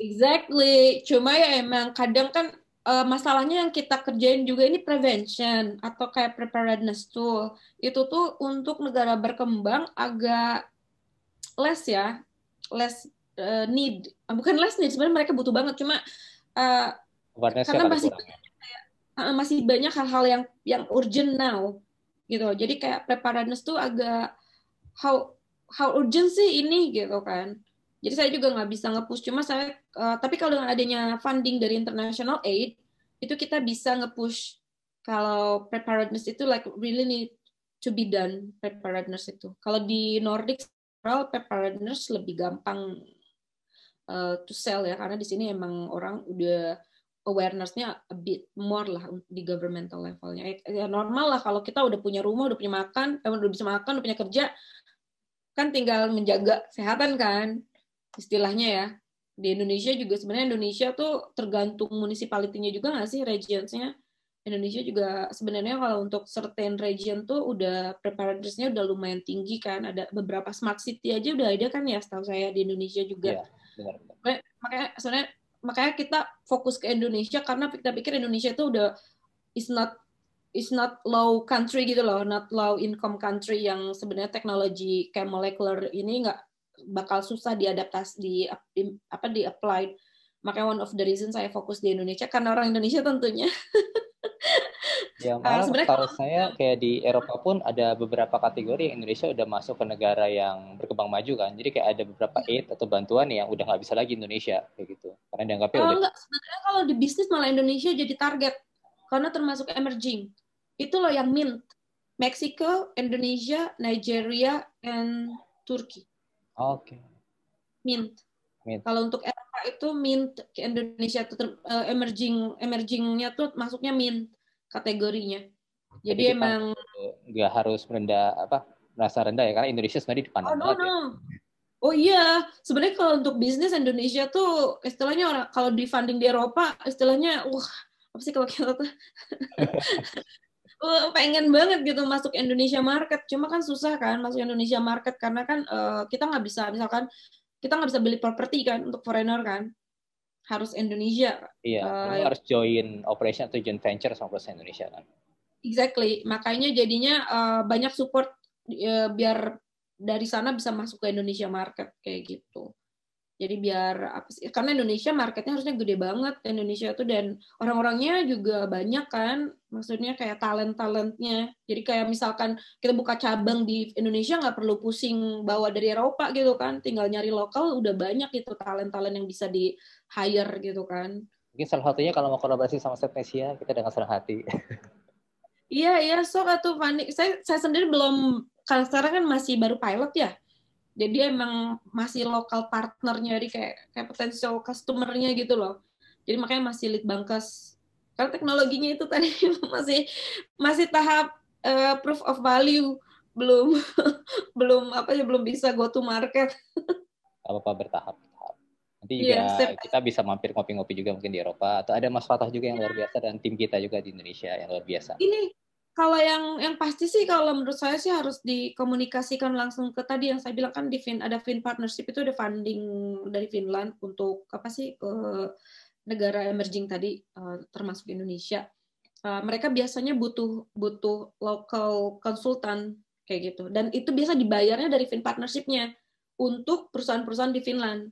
Exactly. Cuma ya emang kadang kan uh, masalahnya yang kita kerjain juga ini prevention atau kayak preparedness tool. Itu tuh untuk negara berkembang agak less ya less uh, need. Bukan less need sebenarnya mereka butuh banget. Cuma uh, karena masih kurang. masih banyak hal-hal yang yang urgent now gitu. Jadi kayak preparedness tuh agak how how urgent sih ini gitu kan jadi saya juga nggak bisa ngepush. Cuma saya uh, tapi kalau dengan adanya funding dari international aid itu kita bisa ngepush. Kalau preparedness itu like really need to be done preparedness itu. Kalau di Nordic preparedness lebih gampang uh, to sell ya. Karena di sini emang orang udah awareness-nya a bit more lah di governmental levelnya. Ya normal lah kalau kita udah punya rumah, udah punya makan, eh, udah bisa makan, udah punya kerja, kan tinggal menjaga kesehatan kan, istilahnya ya. Di Indonesia juga sebenarnya Indonesia tuh tergantung municipality-nya juga nggak sih regions-nya. Indonesia juga sebenarnya kalau untuk certain region tuh udah preparedness-nya udah lumayan tinggi kan. Ada beberapa smart city aja udah ada kan ya setahu saya di Indonesia juga. Ya, benar, benar. Makanya sebenarnya makanya kita fokus ke Indonesia karena kita pikir Indonesia itu udah is not is not low country gitu loh, not low income country yang sebenarnya teknologi kayak molecular ini nggak bakal susah diadaptasi di, di apa di applied. Makanya one of the reason saya fokus di Indonesia karena orang Indonesia tentunya. ya malah uh, kalau saya kayak di Eropa pun ada beberapa kategori yang Indonesia udah masuk ke negara yang berkembang maju kan. Jadi kayak ada beberapa aid atau bantuan yang udah nggak bisa lagi Indonesia kayak gitu. Karena dianggapnya oh, udah. Sebenarnya kalau di bisnis malah Indonesia jadi target karena termasuk emerging. Itu loh yang mint. Meksiko, Indonesia, Nigeria, and Turki. Oke. Okay. Mint. mint. Kalau untuk Eropa itu mint ke Indonesia itu uh, emerging emergingnya tuh masuknya mint kategorinya. Jadi, Jadi emang nggak harus merendah apa merasa rendah ya karena Indonesia sebenarnya di oh, no, no. Ya. Oh iya, sebenarnya kalau untuk bisnis Indonesia tuh istilahnya orang kalau di funding di Eropa istilahnya wah apa sih kalau kita tuh uh, pengen banget gitu masuk Indonesia market cuma kan susah kan masuk Indonesia market karena kan uh, kita nggak bisa misalkan kita nggak bisa beli properti kan untuk foreigner kan harus Indonesia. Iya, uh, harus join operation atau joint venture sama perusahaan Indonesia kan. Exactly, makanya jadinya uh, banyak support uh, biar dari sana bisa masuk ke Indonesia market kayak gitu jadi biar apa sih karena Indonesia marketnya harusnya gede banget Indonesia tuh dan orang-orangnya juga banyak kan maksudnya kayak talent talentnya jadi kayak misalkan kita buka cabang di Indonesia nggak perlu pusing bawa dari Eropa gitu kan tinggal nyari lokal udah banyak itu talent talent yang bisa di hire gitu kan. Mungkin salah satunya kalau mau kolaborasi sama Stepnesia kita dengan senang hati. Iya iya so atau Fani. Saya saya sendiri belum kalau sekarang kan masih baru pilot ya jadi emang masih lokal partnernya jadi kayak kayak potensial customernya gitu loh. Jadi makanya masih lead bankes karena teknologinya itu tadi masih masih tahap uh, proof of value. Belum belum apa ya belum bisa go to market. Apa apa bertahap nanti juga yeah, kita bisa mampir ngopi-ngopi juga mungkin di Eropa. Atau ada Mas Fatah juga yang luar biasa dan tim kita juga di Indonesia yang luar biasa. Ini kalau yang yang pasti sih kalau menurut saya sih harus dikomunikasikan langsung ke tadi yang saya bilang kan di Fin ada Fin partnership itu ada funding dari Finland untuk apa sih ke negara emerging tadi uh, termasuk Indonesia. Uh, mereka biasanya butuh butuh local konsultan kayak gitu dan itu biasa dibayarnya dari Fin partnershipnya untuk perusahaan-perusahaan di Finland.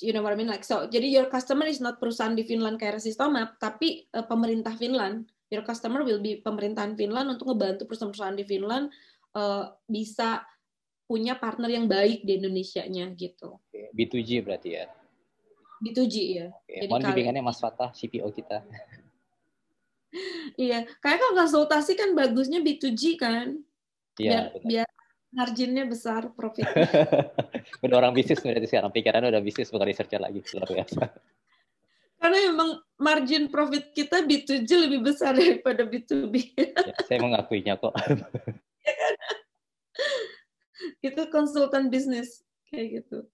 You know what I mean? Like so, jadi your customer is not perusahaan di Finland kayak Resistomap, tapi pemerintah Finland your customer will be pemerintahan Finland untuk ngebantu perusahaan-perusahaan di Finland uh, bisa punya partner yang baik di Indonesia-nya gitu. B2G berarti ya? B2G ya. Oke. Jadi Mohon bimbingannya Mas Fatah, CPO kita. iya, kayak kalau konsultasi kan bagusnya B2G kan? Iya. Biar, biar marginnya besar, profit. udah orang bisnis berarti sekarang pikirannya udah bisnis bukan researcher lagi luar biasa karena memang margin profit kita B2G lebih besar daripada B2B. ya, saya mengakuinya kok. ya kan? Itu konsultan bisnis kayak gitu.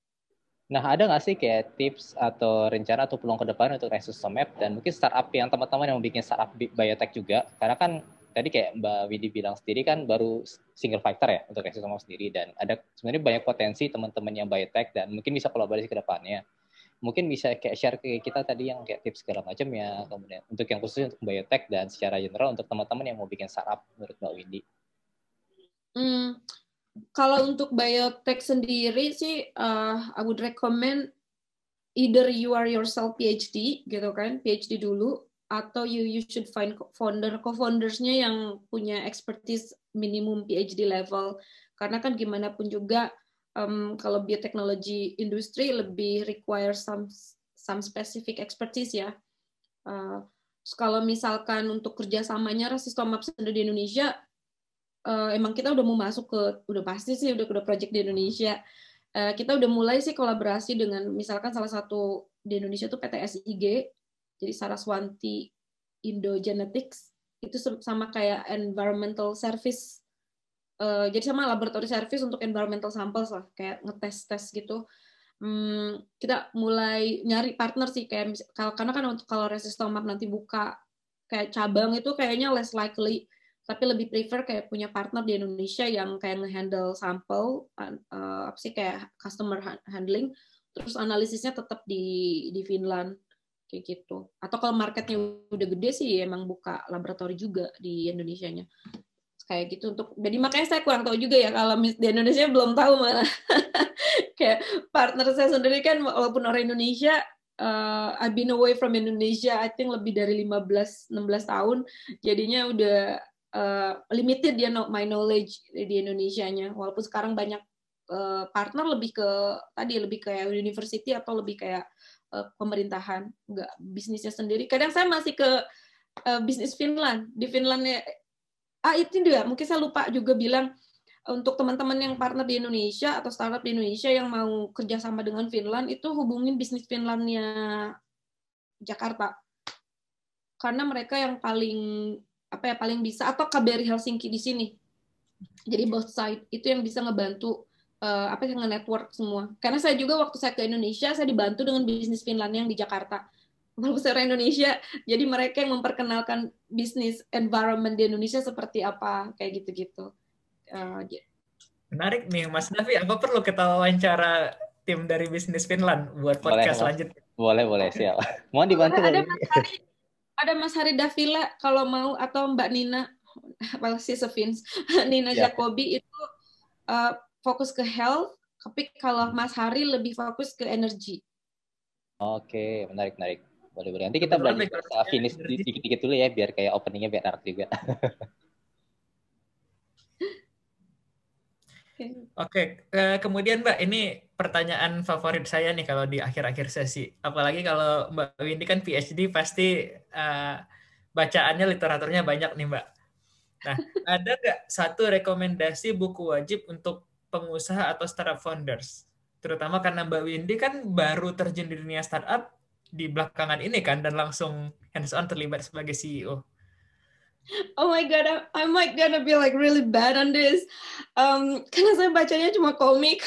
Nah, ada nggak sih kayak tips atau rencana atau peluang ke depan untuk Map dan mungkin startup yang teman-teman yang mau bikin startup biotech juga? Karena kan tadi kayak Mbak Widi bilang sendiri kan baru single factor ya untuk Map sendiri dan ada sebenarnya banyak potensi teman-teman yang biotech dan mungkin bisa kolaborasi ke depannya mungkin bisa kayak share ke kita tadi yang kayak tips segala macam ya kemudian untuk yang khusus untuk biotech dan secara general untuk teman-teman yang mau bikin startup menurut Mbak Windy. Hmm, kalau untuk biotech sendiri sih uh, I would recommend either you are yourself PhD gitu kan PhD dulu atau you you should find founder co-foundersnya yang punya expertise minimum PhD level karena kan gimana pun juga um, kalau bioteknologi industri lebih require some some specific expertise ya. Uh, kalau misalkan untuk kerjasamanya Resistomap sendiri di Indonesia, uh, emang kita udah mau masuk ke, udah pasti sih udah udah project di Indonesia. Uh, kita udah mulai sih kolaborasi dengan misalkan salah satu di Indonesia tuh PT SIG, jadi Saraswanti Indo Genetics itu sama kayak environmental service uh, jadi sama laboratory service untuk environmental samples lah kayak ngetes tes gitu. Hmm, kita mulai nyari partner sih kayak karena kan untuk kalau resistomap nanti buka kayak cabang itu kayaknya less likely tapi lebih prefer kayak punya partner di Indonesia yang kayak ngehandle sampel uh, apa sih kayak customer handling terus analisisnya tetap di di Finland kayak gitu. Atau kalau marketnya udah gede sih emang buka laboratori juga di Indonesia nya kayak gitu untuk jadi makanya saya kurang tahu juga ya kalau di Indonesia belum tahu mana kayak partner saya sendiri kan walaupun orang Indonesia uh, I've been away from Indonesia I think lebih dari 15 16 tahun jadinya udah uh, limited dia my knowledge di Indonesia-nya. Walaupun sekarang banyak uh, partner lebih ke tadi lebih kayak university atau lebih kayak uh, pemerintahan enggak bisnisnya sendiri. Kadang saya masih ke uh, bisnis Finland. Di Finland ah itu dia. Mungkin saya lupa juga bilang untuk teman-teman yang partner di Indonesia atau startup di Indonesia yang mau kerjasama dengan Finland itu hubungin bisnis Finlandnya Jakarta. Karena mereka yang paling apa ya paling bisa atau KBRI Helsinki di sini. Jadi both side itu yang bisa ngebantu uh, apa yang network semua. Karena saya juga waktu saya ke Indonesia saya dibantu dengan bisnis Finland yang di Jakarta. Walaupun saya Indonesia, jadi mereka yang memperkenalkan bisnis environment di Indonesia seperti apa, kayak gitu-gitu. Uh, Menarik nih, Mas Davi. Apa perlu kita wawancara tim dari bisnis Finland buat podcast boleh, selanjutnya? Boleh, boleh, siap. Mau dibantu? Ada, ada Mas Hari, ada Mas Hari Davila kalau mau atau Mbak Nina, well, si Vince, Nina ya. Jacobi itu uh, fokus ke health, tapi kalau Mas Hari lebih fokus ke energi. Oke, menarik, menarik. Boleh, boleh. Nanti kita belajar bahasa finish dikit-dikit dulu ya, biar kayak openingnya biar enak juga. Oke, okay. kemudian Mbak, ini pertanyaan favorit saya nih kalau di akhir-akhir sesi. Apalagi kalau Mbak Windy kan PhD, pasti uh, bacaannya literaturnya banyak nih Mbak. Nah, ada nggak satu rekomendasi buku wajib untuk pengusaha atau startup founders? Terutama karena Mbak Windy kan baru terjun di dunia startup, di belakangan ini kan dan langsung hands on terlibat sebagai CEO. Oh my god, I, might gonna be like really bad on this. Um, karena saya bacanya cuma komik.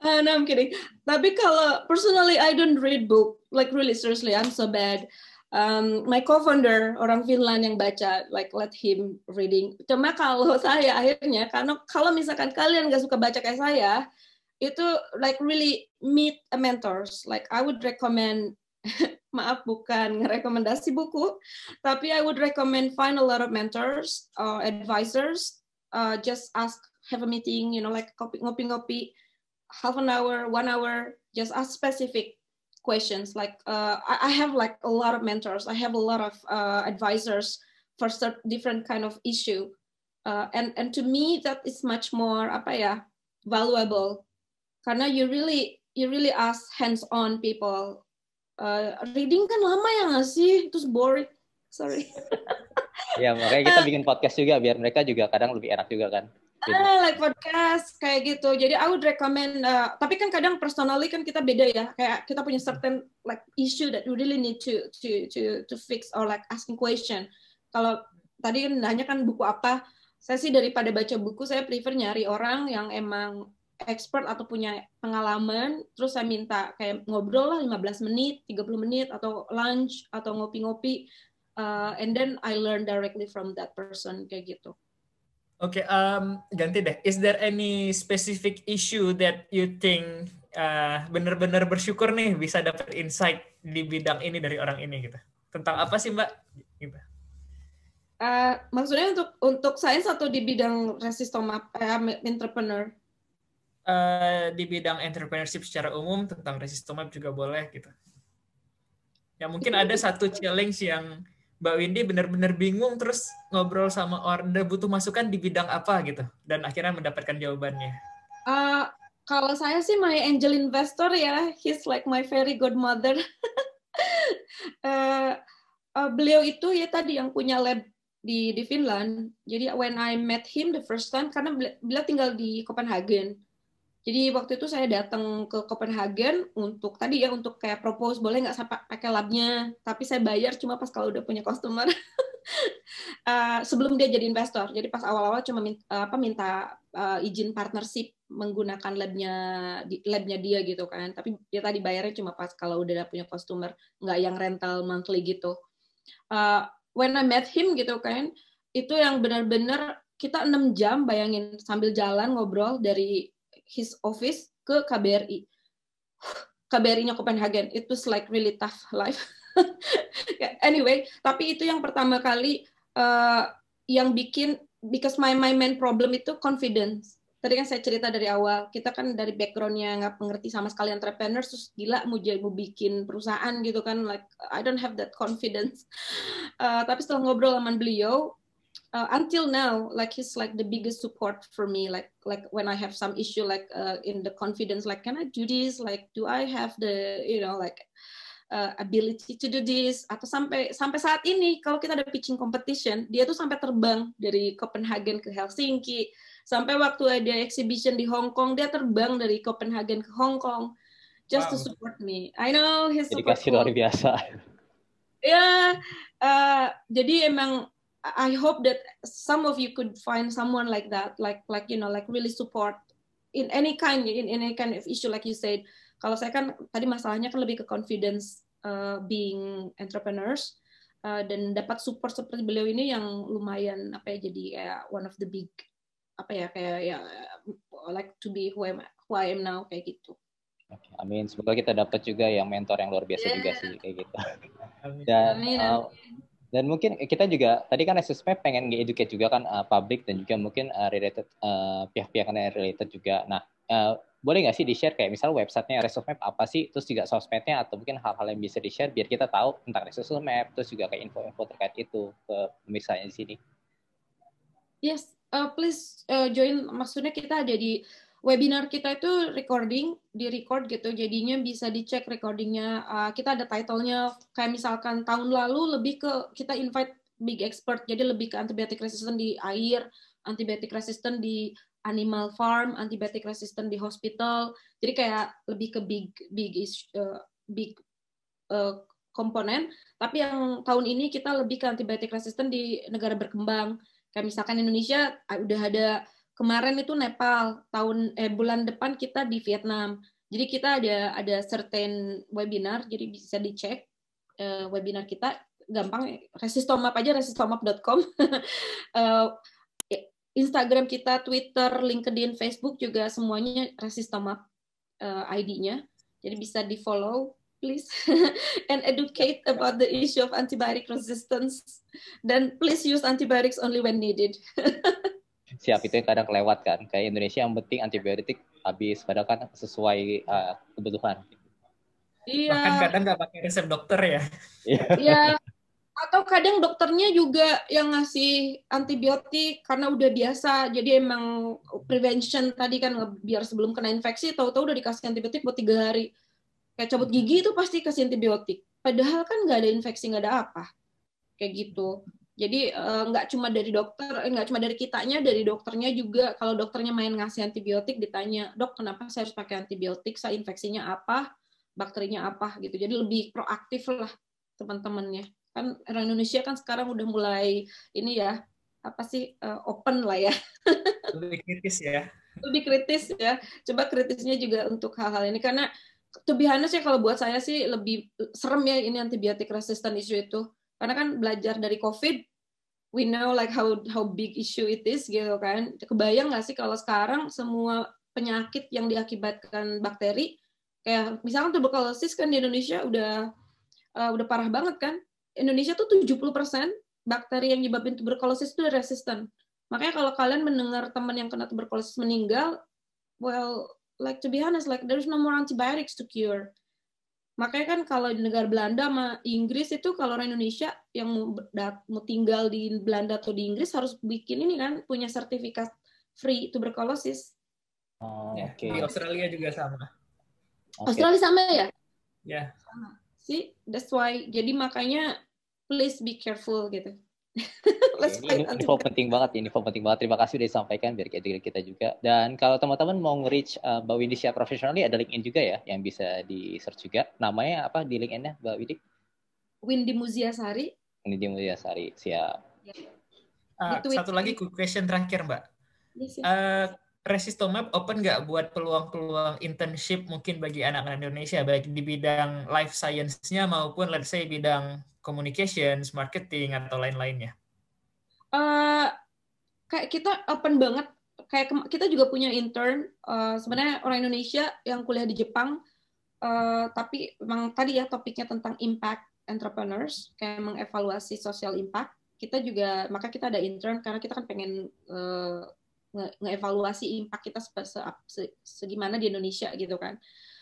uh, no, I'm kidding. Tapi kalau personally I don't read book. Like really seriously, I'm so bad. Um, my co-founder orang Finland yang baca, like let him reading. Cuma kalau saya akhirnya, karena kalau misalkan kalian nggak suka baca kayak saya, itu like really meet a mentors. Like I would recommend maaf bukan rekomendasi buku, tapi I would recommend find a lot of mentors or advisors. Uh, just ask, have a meeting, you know, like copy, ngopi ngopi, half an hour, one hour. Just ask specific questions. Like uh, I, I have like a lot of mentors. I have a lot of uh, advisors for different kind of issue. Uh, and and to me that is much more apa ya valuable karena you really you really ask hands on people uh, reading kan lama ya nggak sih terus boring sorry ya makanya kita bikin podcast juga biar mereka juga kadang lebih enak juga kan Ah, like podcast kayak gitu. Jadi I would recommend. Uh, tapi kan kadang personally kan kita beda ya. Kayak kita punya certain like issue that you really need to to to to fix or like asking question. Kalau tadi kan nanya kan buku apa, saya sih daripada baca buku saya prefer nyari orang yang emang expert atau punya pengalaman, terus saya minta kayak ngobrol lah 15 menit, 30 menit, atau lunch, atau ngopi-ngopi, uh, and then I learn directly from that person, kayak gitu. Oke, okay, um, ganti deh. Is there any specific issue that you think uh, benar-benar bersyukur nih bisa dapat insight di bidang ini dari orang ini gitu? Tentang apa sih Mbak? Gitu. Uh, maksudnya untuk untuk saya satu di bidang resistoma uh, entrepreneur uh, di bidang entrepreneurship secara umum tentang resistomap juga boleh gitu. Ya mungkin ada satu challenge yang Mbak Windy benar-benar bingung terus ngobrol sama orang butuh masukan di bidang apa gitu dan akhirnya mendapatkan jawabannya. Uh, kalau saya sih my angel investor ya, he's like my very good mother. uh, uh, beliau itu ya tadi yang punya lab di di Finland. Jadi when I met him the first time karena beliau tinggal di Copenhagen. Jadi waktu itu saya datang ke Copenhagen untuk tadi ya untuk kayak propose boleh nggak saya pakai labnya, tapi saya bayar cuma pas kalau udah punya customer. uh, sebelum dia jadi investor. Jadi pas awal-awal cuma minta, apa minta uh, izin partnership menggunakan labnya labnya dia gitu kan. Tapi dia tadi bayarnya cuma pas kalau udah punya customer, nggak yang rental monthly gitu. Uh, when I met him gitu kan, itu yang benar-benar kita enam jam bayangin sambil jalan ngobrol dari his office ke KBRI. KBRI-nya Copenhagen. It was like really tough life. anyway, tapi itu yang pertama kali uh, yang bikin because my my main problem itu confidence tadi kan saya cerita dari awal kita kan dari backgroundnya nggak mengerti sama sekali entrepreneur terus gila mau jadi mau bikin perusahaan gitu kan like I don't have that confidence uh, tapi setelah ngobrol sama beliau uh, until now like he's like the biggest support for me like like when I have some issue like uh, in the confidence like can I do this like do I have the you know like uh, ability to do this atau sampai sampai saat ini kalau kita ada pitching competition dia tuh sampai terbang dari Copenhagen ke Helsinki Sampai waktu ada exhibition di Hong Kong, dia terbang dari Copenhagen ke Hong Kong just wow. to support me. I know he's Jadi kasih luar biasa. Ya, yeah, uh, jadi emang I hope that some of you could find someone like that, like like you know, like really support in any kind in, in any kind of issue like you said. Kalau saya kan tadi masalahnya kan lebih ke confidence uh, being entrepreneurs uh, dan dapat support seperti beliau ini yang lumayan apa ya jadi kayak one of the big apa ya kayak ya like to be who, am, who I am now kayak gitu. Oke, amin. Semoga kita dapat juga yang mentor yang luar biasa yeah. juga sih kayak gitu. Dan amin, uh, dan mungkin kita juga tadi kan SSP pengen nge-educate juga kan uh, public dan juga mungkin uh, related uh, pihak-pihak yang related juga. Nah, uh, boleh nggak sih di-share kayak misal websitenya Resource Map apa sih, terus juga sosmednya atau mungkin hal-hal yang bisa di-share biar kita tahu tentang Resource Map, terus juga kayak info-info terkait itu ke pemirsanya di sini. Yes, uh, please uh, join. Maksudnya kita ada di webinar kita itu recording, di record gitu. Jadinya bisa dicek recordingnya. Uh, kita ada titlenya kayak misalkan tahun lalu lebih ke kita invite big expert. Jadi lebih ke antibiotic resistant di air, antibiotic resistant di animal farm, antibiotic resistant di hospital. Jadi kayak lebih ke big big uh, big uh. Tapi yang tahun ini kita lebih ke antibiotic resistant di negara berkembang Kayak misalkan Indonesia ah, udah ada kemarin itu Nepal, tahun eh bulan depan kita di Vietnam. Jadi kita ada ada certain webinar, jadi bisa dicek uh, webinar kita gampang resistomap aja resistomap.com. uh, eh, Instagram kita, Twitter, LinkedIn, Facebook juga semuanya resistomap uh, ID-nya. Jadi bisa di-follow please and educate about the issue of antibiotic resistance dan please use antibiotics only when needed siap itu yang kadang kelewat kan. Kayak Indonesia yang penting antibiotik habis padahal kan sesuai uh, kebutuhan. Iya. Bahkan kadang nggak pakai resep dokter ya. Iya. Atau kadang dokternya juga yang ngasih antibiotik karena udah biasa. Jadi emang prevention tadi kan biar sebelum kena infeksi tahu-tahu udah dikasih antibiotik buat tiga hari. Kayak cabut gigi itu pasti kasih antibiotik. Padahal kan nggak ada infeksi nggak ada apa. Kayak gitu jadi eh, nggak uh, cuma dari dokter eh, nggak cuma dari kitanya dari dokternya juga. Kalau dokternya main ngasih antibiotik ditanya dok kenapa saya harus pakai antibiotik? Saya infeksinya apa? Bakterinya apa? Gitu. Jadi lebih proaktif lah teman-temannya. Kan orang Indonesia kan sekarang udah mulai ini ya apa sih uh, open lah ya. Lebih kritis ya. Lebih kritis ya. Coba kritisnya juga untuk hal-hal ini. Karena to be honest ya kalau buat saya sih lebih serem ya ini antibiotik resistant issue itu karena kan belajar dari covid we know like how how big issue it is gitu kan. Kebayang nggak sih kalau sekarang semua penyakit yang diakibatkan bakteri kayak misalkan tuberkulosis kan di Indonesia udah uh, udah parah banget kan. Indonesia tuh 70% bakteri yang nyebabin tuberkulosis itu resisten. Makanya kalau kalian mendengar teman yang kena tuberkulosis meninggal well like to be honest like there's no more antibiotics to cure makanya kan kalau di negara Belanda sama Inggris itu kalau orang Indonesia yang mau, mau tinggal di Belanda atau di Inggris harus bikin ini kan punya sertifikat free tuberculosis. Oh, ya, okay. Di Australia juga sama. Okay. Australia sama ya? Ya. Yeah. Sama. See, that's why. Jadi makanya please be careful gitu ini info penting banget, ini info penting banget. Terima kasih udah disampaikan biar kita kita juga. Dan kalau teman-teman mau nge-reach uh, Mbak Windy secara profesional ada LinkedIn juga ya yang bisa di search juga. Namanya apa di LinkedIn-nya Mbak Windy? Windy Muziasari. Windy Muziasari, siap. Ya. Uh, satu lagi question terakhir Mbak. Yes, ya. uh, Resistomap open nggak buat peluang-peluang internship mungkin bagi anak-anak Indonesia baik di bidang life science-nya maupun let's say bidang communications, marketing atau lain-lainnya? Uh, kayak kita open banget. Kayak kita juga punya intern. Uh, sebenarnya orang Indonesia yang kuliah di Jepang, uh, tapi memang tadi ya topiknya tentang impact entrepreneurs, kayak mengevaluasi social impact. kita juga maka kita ada intern karena kita kan pengen uh, impact kita se se segimana di Indonesia gitu kan.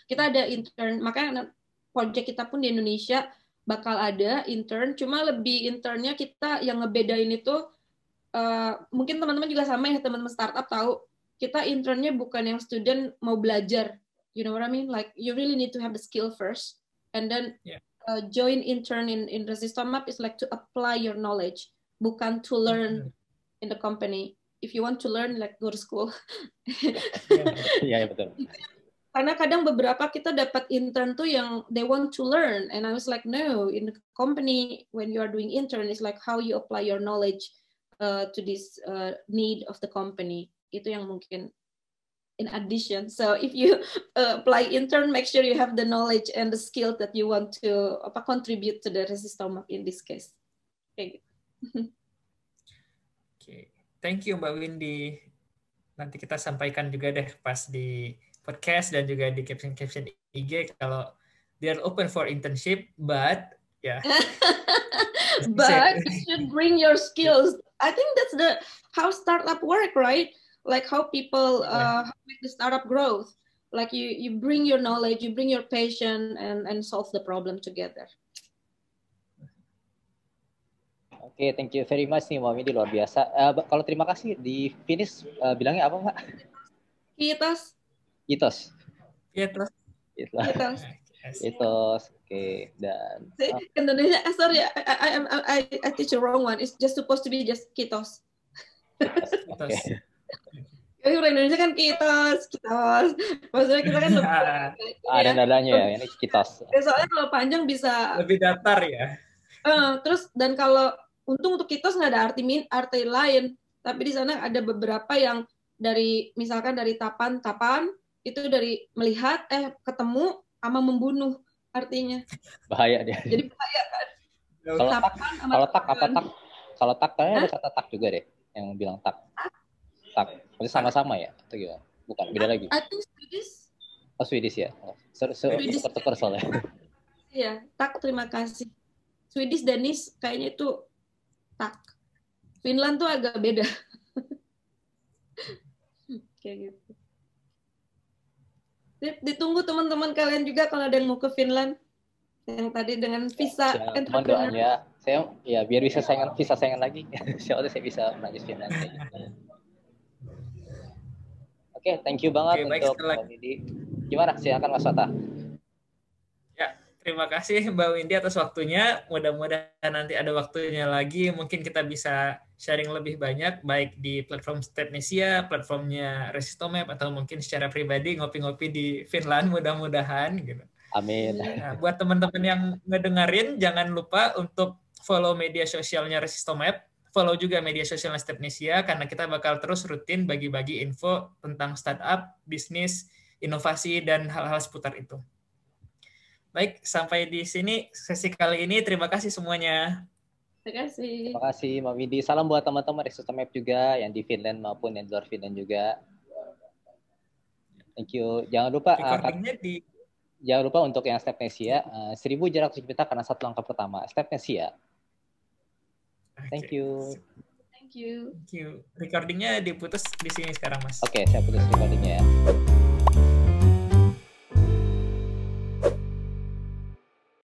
Kita ada intern, makanya project kita pun di Indonesia bakal ada intern, cuma lebih internnya kita yang ngebedain itu uh, mungkin teman-teman juga sama ya teman-teman startup tahu kita internnya bukan yang student mau belajar, you know what I mean? Like you really need to have the skill first, and then yeah. uh, join intern in in Resistomap is like to apply your knowledge, bukan to learn mm -hmm. in the company. If you want to learn, like go to school. Iya yeah, betul karena kadang beberapa kita dapat intern tuh yang they want to learn and I was like no in the company when you are doing intern is like how you apply your knowledge uh, to this uh, need of the company itu yang mungkin in addition so if you uh, apply intern make sure you have the knowledge and the skill that you want to apa contribute to the resistom in this case kayak gitu oke okay. thank you Mbak Windy nanti kita sampaikan juga deh pas di podcast dan juga di caption-caption IG kalau they are open for internship, but yeah. but you should bring your skills. I think that's the how startup work, right? Like how people uh, make the startup growth. Like you you bring your knowledge, you bring your passion, and and solve the problem together. Oke, okay, thank you very much nih Mami di luar biasa. Uh, kalau terima kasih di finish uh, bilangnya apa Mbak? Kita Itos. Itos. Itos. Itos. Oke, okay. dan oh. Indonesia, eh, sorry, I, I, I, I teach the wrong one. It's just supposed to be just kitos. Kitos. Okay. Jadi orang Indonesia kan kitos, kitos. Maksudnya kita kan lebih ah, ada nadanya ya, ini kitos. Ya, soalnya kalau panjang bisa lebih datar ya. Uh, terus dan kalau untung untuk kitos nggak ada arti min, arti lain, tapi di sana ada beberapa yang dari misalkan dari tapan tapan itu dari melihat eh ketemu sama membunuh artinya. Bahaya dia. Jadi bahaya kan? Kalau tak kalau tak apa tak? Kalau tak kayaknya ada kata tak juga deh yang bilang tak. Tak. Itu sama-sama ya? Atau gimana? Bukan beda lagi. I think Swedish? Oh Swedish ya? Oh, so, so, soalnya. Iya tak terima kasih. Swedish Danish kayaknya itu tak. Finland tuh agak beda. Kayak gitu ditunggu teman-teman kalian juga kalau ada yang mau ke Finland yang tadi dengan visa ya, entrepreneur. ya saya ya biar bisa saingan visa saingan lagi siapa saya bisa melanjut Finland oke okay, thank you banget okay, untuk Mbak Didi gimana silakan Mas Wata Terima kasih Mbak Windy atas waktunya. Mudah-mudahan nanti ada waktunya lagi. Mungkin kita bisa sharing lebih banyak, baik di platform Stepnesia, platformnya Resistomap, atau mungkin secara pribadi ngopi-ngopi di Finland. Mudah-mudahan. Gitu. Amin. Nah, buat teman-teman yang ngedengerin, jangan lupa untuk follow media sosialnya Resistomap. Follow juga media sosialnya Stepnesia, karena kita bakal terus rutin bagi-bagi info tentang startup, bisnis, inovasi, dan hal-hal seputar itu. Baik, sampai di sini sesi kali ini. Terima kasih semuanya. Terima kasih. Terima kasih, Mbak Widi. Salam buat teman-teman Resource Map juga yang di Finland maupun yang di luar Finland juga. Thank you. Jangan lupa uh, di Jangan lupa untuk yang step Nesia, uh, seribu jarak kita karena satu langkah pertama. Step Nesia. Thank you. Thank you. Thank you. Recordingnya diputus di sini sekarang, Mas. Oke, okay, saya putus recordingnya ya.